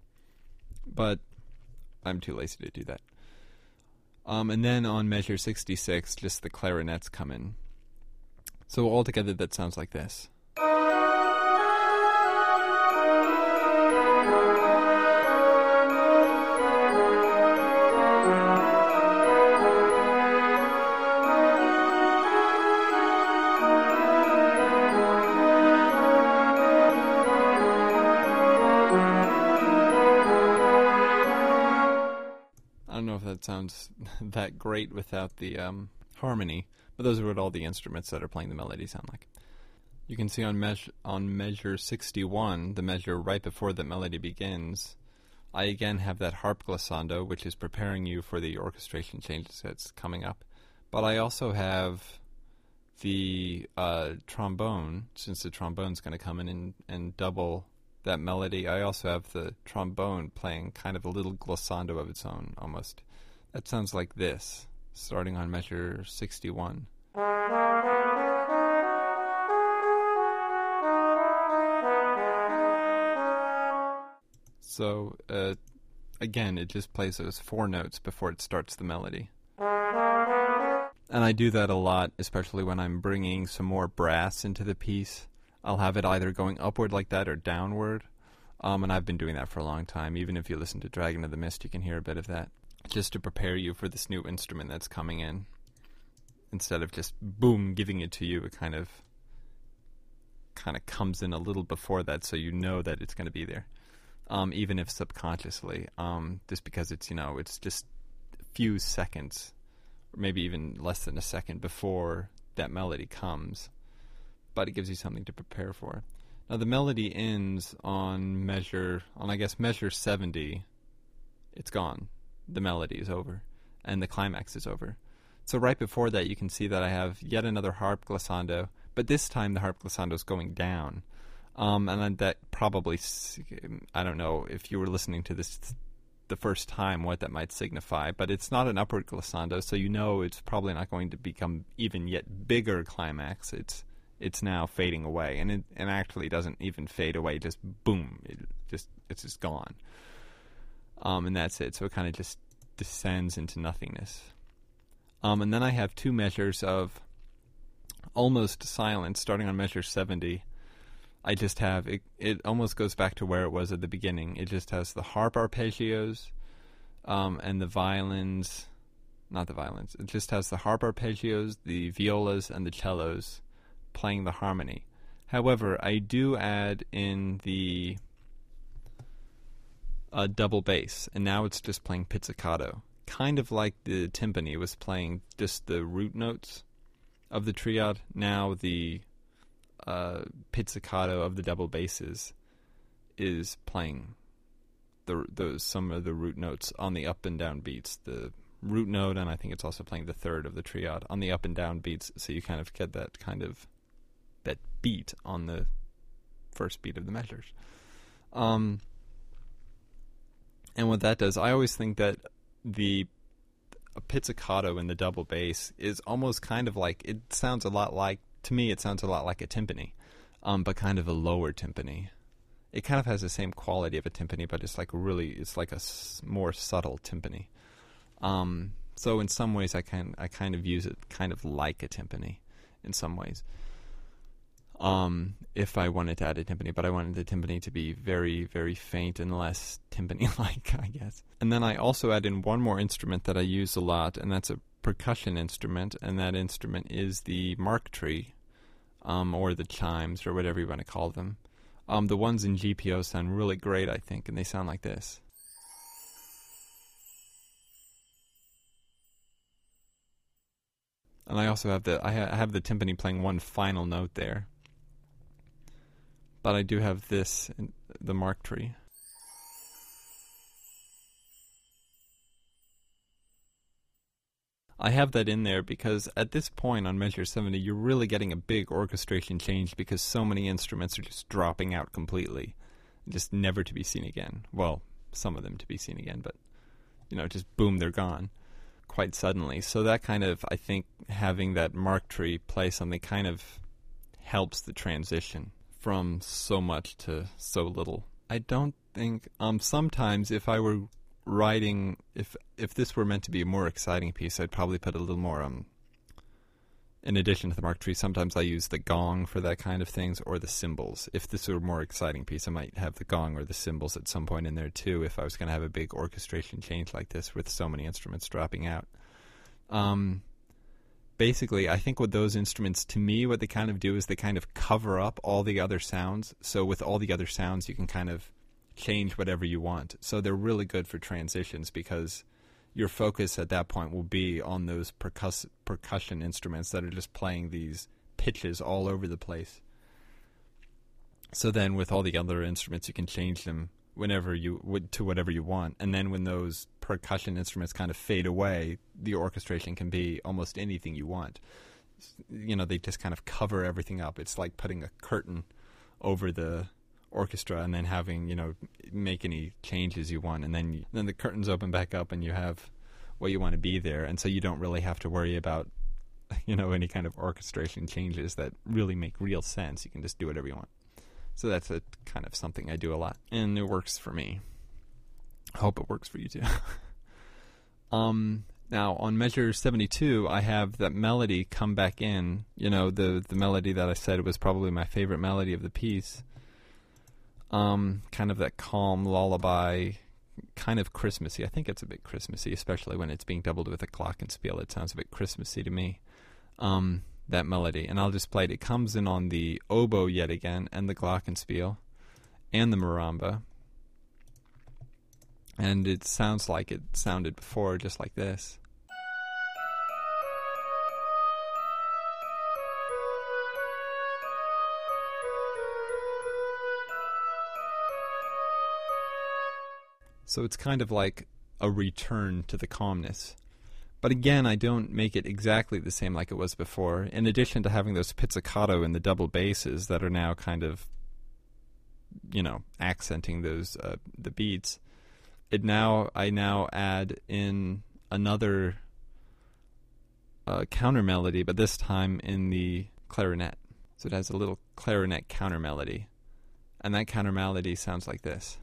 But I'm too lazy to do that. Um, and then on measure 66, just the clarinets come in. So altogether, that sounds like this. [LAUGHS] that great without the um, harmony, but those are what all the instruments that are playing the melody sound like. You can see on, meas- on measure 61, the measure right before the melody begins, I again have that harp glissando, which is preparing you for the orchestration changes that's coming up. But I also have the uh, trombone, since the trombone's going to come in and, and double that melody. I also have the trombone playing kind of a little glissando of its own, almost. That sounds like this, starting on measure 61. So, uh, again, it just plays those four notes before it starts the melody. And I do that a lot, especially when I'm bringing some more brass into the piece. I'll have it either going upward like that or downward. Um, and I've been doing that for a long time. Even if you listen to Dragon of the Mist, you can hear a bit of that. Just to prepare you for this new instrument that's coming in. Instead of just boom giving it to you, it kind of kind of comes in a little before that so you know that it's going to be there. Um, even if subconsciously. Um, just because it's, you know, it's just a few seconds, or maybe even less than a second before that melody comes. But it gives you something to prepare for. Now the melody ends on measure on I guess measure 70. It's gone. The melody is over and the climax is over. So right before that you can see that I have yet another harp glissando, but this time the harp glissando is going down. Um, and that probably I don't know if you were listening to this the first time what that might signify, but it's not an upward glissando, so you know it's probably not going to become even yet bigger climax. It's it's now fading away, and it and actually doesn't even fade away. Just boom, it just it's just gone. Um, and that's it. So it kind of just descends into nothingness. Um, and then I have two measures of almost silence, starting on measure seventy. I just have it. It almost goes back to where it was at the beginning. It just has the harp arpeggios, um, and the violins. Not the violins. It just has the harp arpeggios, the violas, and the cellos playing the harmony. However, I do add in the uh, double bass, and now it's just playing pizzicato, kind of like the timpani was playing just the root notes of the triad. Now the uh, pizzicato of the double basses is playing the those some of the root notes on the up and down beats. The root note, and I think it's also playing the third of the triad on the up and down beats. So you kind of get that kind of that beat on the first beat of the measures. Um, and what that does, I always think that the pizzicato in the double bass is almost kind of like it sounds a lot like to me it sounds a lot like a timpani, um, but kind of a lower timpani. It kind of has the same quality of a timpani, but it's like really it's like a s- more subtle timpani. Um, so in some ways, I can I kind of use it kind of like a timpani, in some ways um, if I wanted to add a timpani, but I wanted the timpani to be very, very faint and less timpani-like, [LAUGHS] I guess. And then I also add in one more instrument that I use a lot, and that's a percussion instrument, and that instrument is the mark tree, um, or the chimes, or whatever you want to call them. Um, the ones in GPO sound really great, I think, and they sound like this. And I also have the I, ha- I have the timpani playing one final note there but I do have this, in the mark tree. I have that in there because at this point on measure 70, you're really getting a big orchestration change because so many instruments are just dropping out completely, just never to be seen again. Well, some of them to be seen again, but you know, just boom, they're gone quite suddenly. So that kind of, I think, having that mark tree play something kind of helps the transition from so much to so little. I don't think um sometimes if I were writing if if this were meant to be a more exciting piece, I'd probably put a little more um in addition to the Mark tree, sometimes I use the gong for that kind of things or the cymbals. If this were a more exciting piece, I might have the gong or the cymbals at some point in there too. If I was going to have a big orchestration change like this with so many instruments dropping out. Um, basically, I think with those instruments, to me, what they kind of do is they kind of cover up all the other sounds. So with all the other sounds, you can kind of change whatever you want. So they're really good for transitions because your focus at that point will be on those percuss- percussion instruments that are just playing these pitches all over the place. So then, with all the other instruments, you can change them whenever you to whatever you want. And then, when those percussion instruments kind of fade away, the orchestration can be almost anything you want. You know, they just kind of cover everything up. It's like putting a curtain over the orchestra and then having you know make any changes you want and then you, then the curtains open back up and you have what you want to be there and so you don't really have to worry about [LAUGHS] you know any kind of orchestration changes that really make real sense you can just do whatever you want so that's a kind of something I do a lot and it works for me I hope it works for you too [LAUGHS] um now on measure 72 I have that melody come back in you know the the melody that I said was probably my favorite melody of the piece um, kind of that calm lullaby, kind of Christmassy. I think it's a bit Christmassy, especially when it's being doubled with a glockenspiel. It sounds a bit Christmassy to me. Um, that melody, and I'll just play it. It comes in on the oboe yet again, and the glockenspiel, and the marimba, and it sounds like it sounded before, just like this. So it's kind of like a return to the calmness. But again, I don't make it exactly the same like it was before. In addition to having those pizzicato and the double basses that are now kind of, you know, accenting those uh, the beats, it now I now add in another uh, counter melody, but this time in the clarinet. So it has a little clarinet counter melody, and that counter melody sounds like this.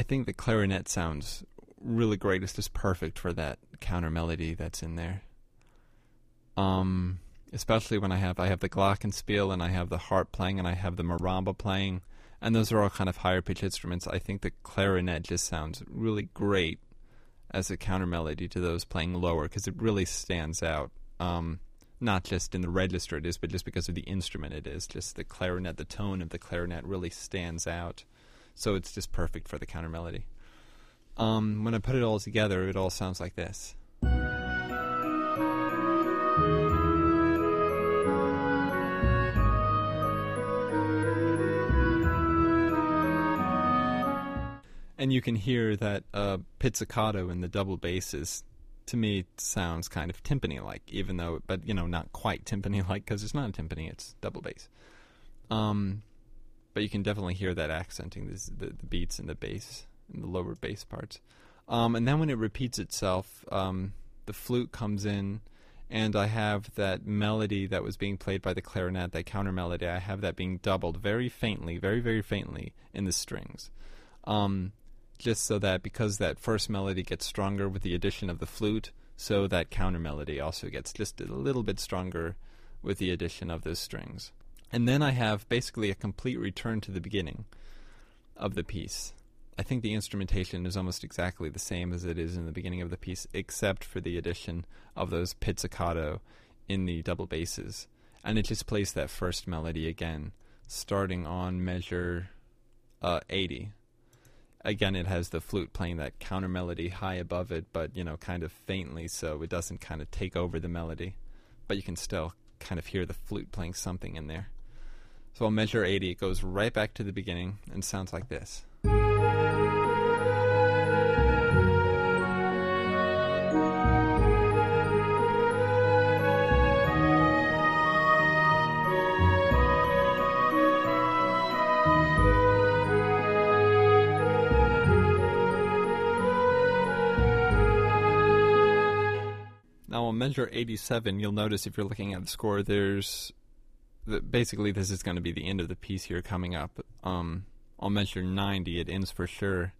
I think the clarinet sounds really great. It's just perfect for that counter melody that's in there. Um, especially when I have I have the glockenspiel and I have the harp playing and I have the marimba playing, and those are all kind of higher pitch instruments. I think the clarinet just sounds really great as a counter melody to those playing lower because it really stands out. Um, not just in the register it is, but just because of the instrument it is. Just the clarinet, the tone of the clarinet really stands out. So it's just perfect for the counter melody. Um, when I put it all together, it all sounds like this. And you can hear that uh, pizzicato in the double basses. To me, sounds kind of timpani-like, even though, but you know, not quite timpani-like because it's not a timpani; it's double bass. Um, but you can definitely hear that accenting this, the, the beats and the bass, in the lower bass parts. Um, and then when it repeats itself, um, the flute comes in, and I have that melody that was being played by the clarinet, that counter melody. I have that being doubled very faintly, very very faintly in the strings, um, just so that because that first melody gets stronger with the addition of the flute, so that counter melody also gets just a little bit stronger with the addition of those strings. And then I have basically a complete return to the beginning of the piece. I think the instrumentation is almost exactly the same as it is in the beginning of the piece, except for the addition of those pizzicato in the double basses. And it just plays that first melody again, starting on measure uh, 80. Again, it has the flute playing that counter melody high above it, but you know, kind of faintly, so it doesn't kind of take over the melody. But you can still kind of hear the flute playing something in there. So I'll measure 80. It goes right back to the beginning and sounds like this. Now, on measure 87, you'll notice if you're looking at the score, there's basically this is going to be the end of the piece here coming up. Um, on measure 90, it ends for sure.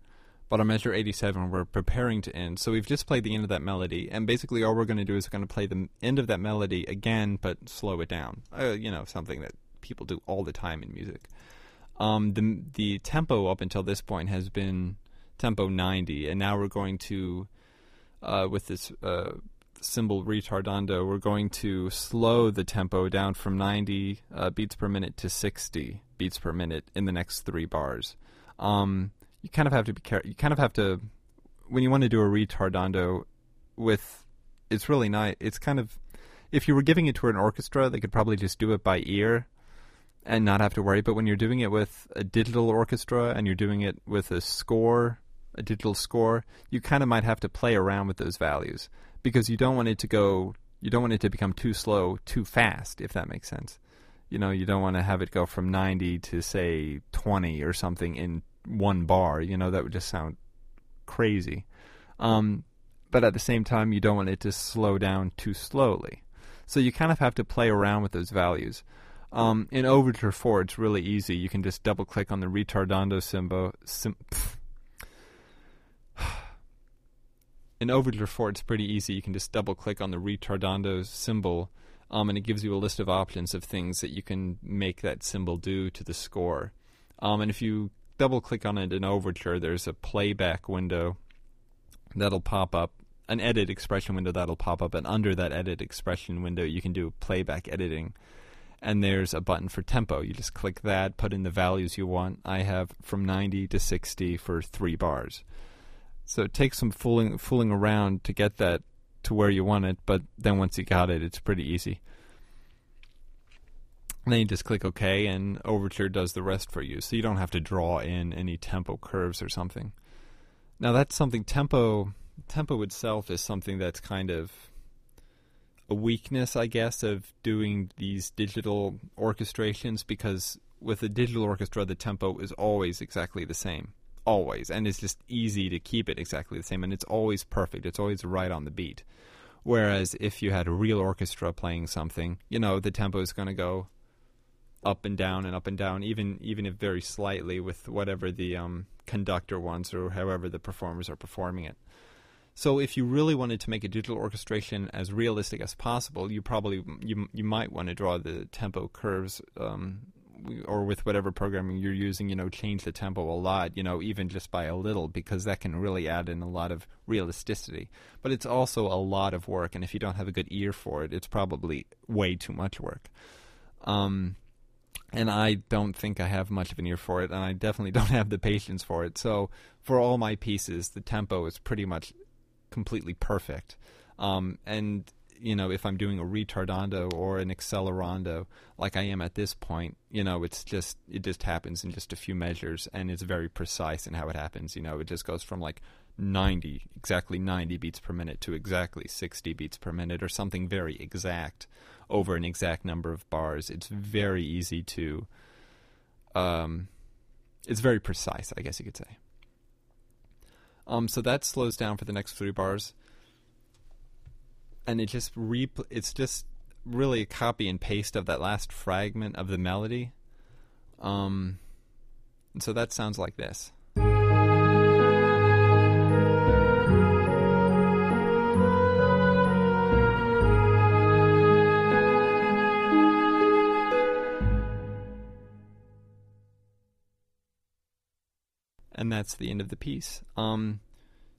But on measure 87, we're preparing to end. So we've just played the end of that melody, and basically all we're going to do is we're going to play the end of that melody again, but slow it down. Uh, you know, something that people do all the time in music. Um, the the tempo up until this point has been tempo 90, and now we're going to, uh, with this uh, cymbal retardando, we're going to slow the tempo down from 90 uh, beats per minute to 60 beats per minute in the next three bars. Um, you kind of have to be careful. You kind of have to, when you want to do a retardando with, it's really nice. It's kind of, if you were giving it to an orchestra, they could probably just do it by ear and not have to worry. But when you're doing it with a digital orchestra and you're doing it with a score, a digital score, you kind of might have to play around with those values because you don't want it to go, you don't want it to become too slow, too fast, if that makes sense. You know, you don't want to have it go from 90 to say 20 or something in one bar. You know, that would just sound crazy. Um, but at the same time, you don't want it to slow down too slowly. So you kind of have to play around with those values. Um, in Overture 4, it's really easy. You can just double click on the retardando symbol. Sim- in Overture 4, it's pretty easy. You can just double click on the retardando symbol, um, and it gives you a list of options of things that you can make that symbol do to the score. Um, and if you double click on it in Overture, there's a playback window that'll pop up, an edit expression window that'll pop up, and under that edit expression window, you can do playback editing. And there's a button for tempo. You just click that, put in the values you want. I have from 90 to 60 for three bars. So it takes some fooling fooling around to get that to where you want it, but then once you got it, it's pretty easy. And then you just click OK, and Overture does the rest for you. So you don't have to draw in any tempo curves or something. Now that's something tempo tempo itself is something that's kind of a weakness, I guess, of doing these digital orchestrations because with a digital orchestra, the tempo is always exactly the same, always, and it's just easy to keep it exactly the same, and it's always perfect. It's always right on the beat. Whereas if you had a real orchestra playing something, you know, the tempo is going to go up and down and up and down, even even if very slightly with whatever the um, conductor wants or however the performers are performing it. So if you really wanted to make a digital orchestration as realistic as possible, you probably you you might want to draw the tempo curves. Um, or with whatever programming you're using, you know, change the tempo a lot, you know, even just by a little, because that can really add in a lot of realisticity. But it's also a lot of work, and if you don't have a good ear for it, it's probably way too much work. Um, and I don't think I have much of an ear for it, and I definitely [LAUGHS] don't have the patience for it. So for all my pieces, the tempo is pretty much completely perfect. Um, and you know, if I'm doing a retardando or an accelerando, like I am at this point, you know, it's just it just happens in just a few measures, and it's very precise in how it happens. You know, it just goes from like 90, exactly 90 beats per minute to exactly 60 beats per minute, or something very exact over an exact number of bars. It's very easy to, um, it's very precise, I guess you could say. Um, so that slows down for the next three bars, and it just re- it's just really a copy and paste of that last fragment of the melody. Um, and so that sounds like this. and that's the end of the piece. Um,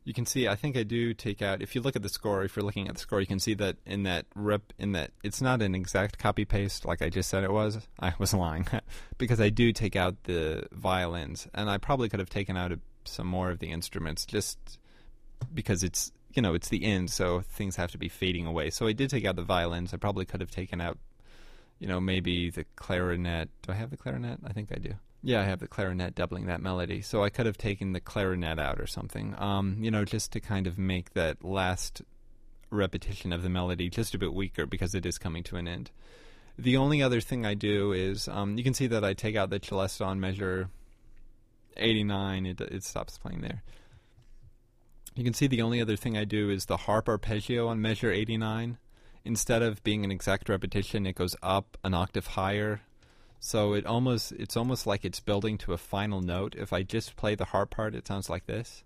you can see, I think I do take out. If you look at the score, if you're looking at the score, you can see that in that rep, in that it's not an exact copy paste like I just said it was. [LAUGHS] I was lying [LAUGHS] because I do take out the violins, and I probably could have taken out a, some more of the instruments just because it's you know it's the end, so things have to be fading away. So I did take out the violins. I probably could have taken out, you know, maybe the clarinet. Do I have the clarinet? I think I do. Yeah, I have the clarinet doubling that melody, so I could have taken the clarinet out or something. Um, you know, just to kind of make that last repetition of the melody just a bit weaker because it is coming to an end. The only other thing I do is um, you can see that I take out the celeste on measure 89. It it stops playing there. You can see the only other thing I do is the harp arpeggio on measure 89. instead of being an exact repetition, it goes up an octave higher. So it almost it's almost like it's building to a final note. If I just play the harp part, it sounds like this.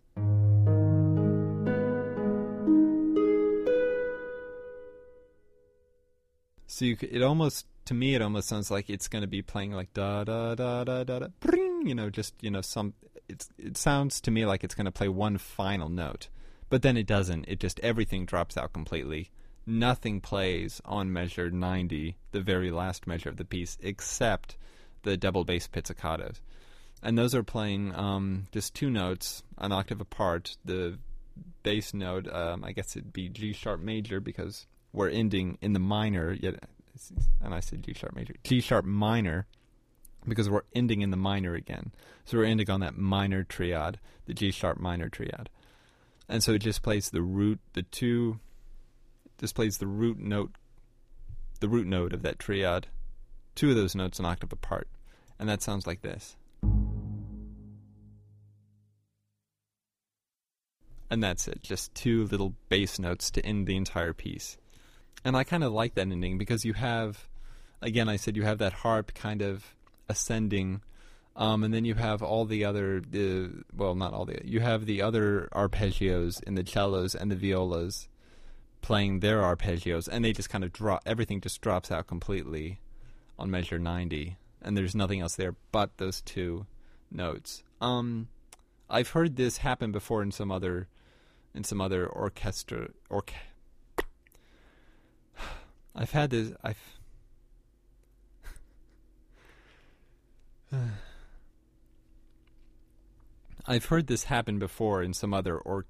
So you, it almost to me it almost sounds like it's going to be playing like da da da da da da bring, you know just you know some it's it sounds to me like it's going to play one final note. But then it doesn't. It just everything drops out completely. Nothing plays on measure 90, the very last measure of the piece, except the double bass pizzicatos. And those are playing um, just two notes, an octave apart. The bass note, um, I guess it'd be G sharp major because we're ending in the minor, yet, and I said G sharp major, G sharp minor, because we're ending in the minor again. So we're ending on that minor triad, the G sharp minor triad, and so it just plays the root, the two, just plays the root note, the root note of that triad, two of those notes an octave apart, and that sounds like this. And that's it, just two little bass notes to end the entire piece. And I kind of like that ending because you have, again, I said you have that harp kind of ascending, um, and then you have all the other, the well, not all the, you have the other arpeggios in the cellos and the violas playing their arpeggios, and they just kind of drop, everything just drops out completely on measure 90, and there's nothing else there but those two notes. Um, I've heard this happen before in some other, in some other orchestra, orchestra [SIGHS] I've had this. I've. [SIGHS] [SIGHS] I've heard this happen before in some other or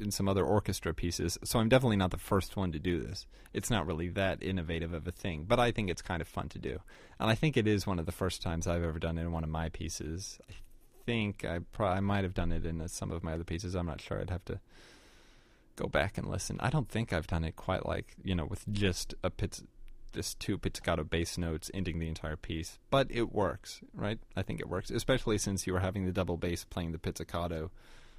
in some other orchestra pieces, so I'm definitely not the first one to do this. It's not really that innovative of a thing, but I think it's kind of fun to do, and I think it is one of the first times I've ever done it in one of my pieces. I think I pro- I might have done it in some of my other pieces. I'm not sure. I'd have to go back and listen. I don't think I've done it quite like you know with just a pizz, just two pizzicato bass notes ending the entire piece, but it works, right? I think it works, especially since you were having the double bass playing the pizzicato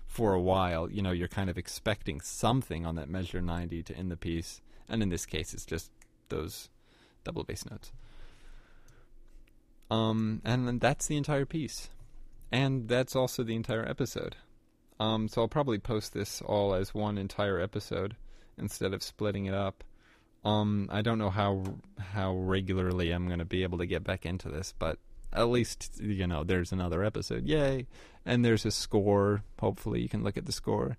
for a while. You know, you're kind of expecting something on that measure ninety to end the piece, and in this case, it's just those double bass notes. Um, and that's the entire piece, and that's also the entire episode. Um, so I'll probably post this all as one entire episode instead of splitting it up. Um, I don't know how how regularly I'm going to be able to get back into this, but at least you know there's another episode. Yay! And there's a score. Hopefully you can look at the score.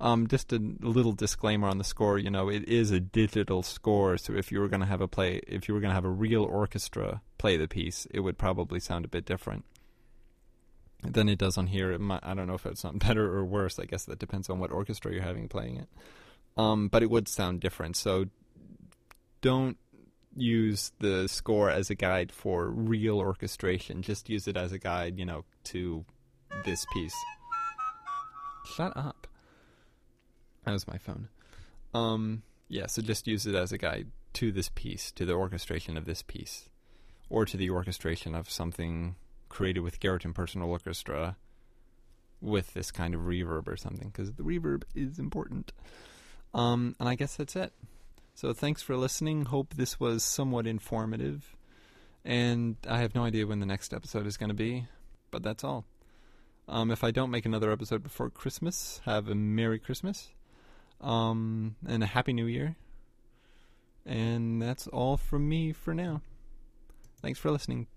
Um, just a little disclaimer on the score. You know, it is a digital score, so if you were going to have a play, if you were going to have a real orchestra play the piece, it would probably sound a bit different than it does on here. It might, I don't know if it's something [LAUGHS] better or worse. I guess that depends on what orchestra you're having playing it. Um, but it would sound different. So don't use the score as a guide for real orchestration. Just use it as a guide, you know, to this piece. Shut up. That was my phone. Um, yeah, so just use it as a guide to this piece, to the orchestration of this piece, or to the orchestration of something created with Garritan Personal Orchestra with this kind of reverb or something because the reverb is important. Um, and I guess that's it. So thanks for listening. Hope this was somewhat informative. And I have no idea when the next episode is going to be, but that's all. Um, if I don't make another episode before Christmas, have a Merry Christmas um, and a Happy New Year. And that's all from me for now. Thanks for listening.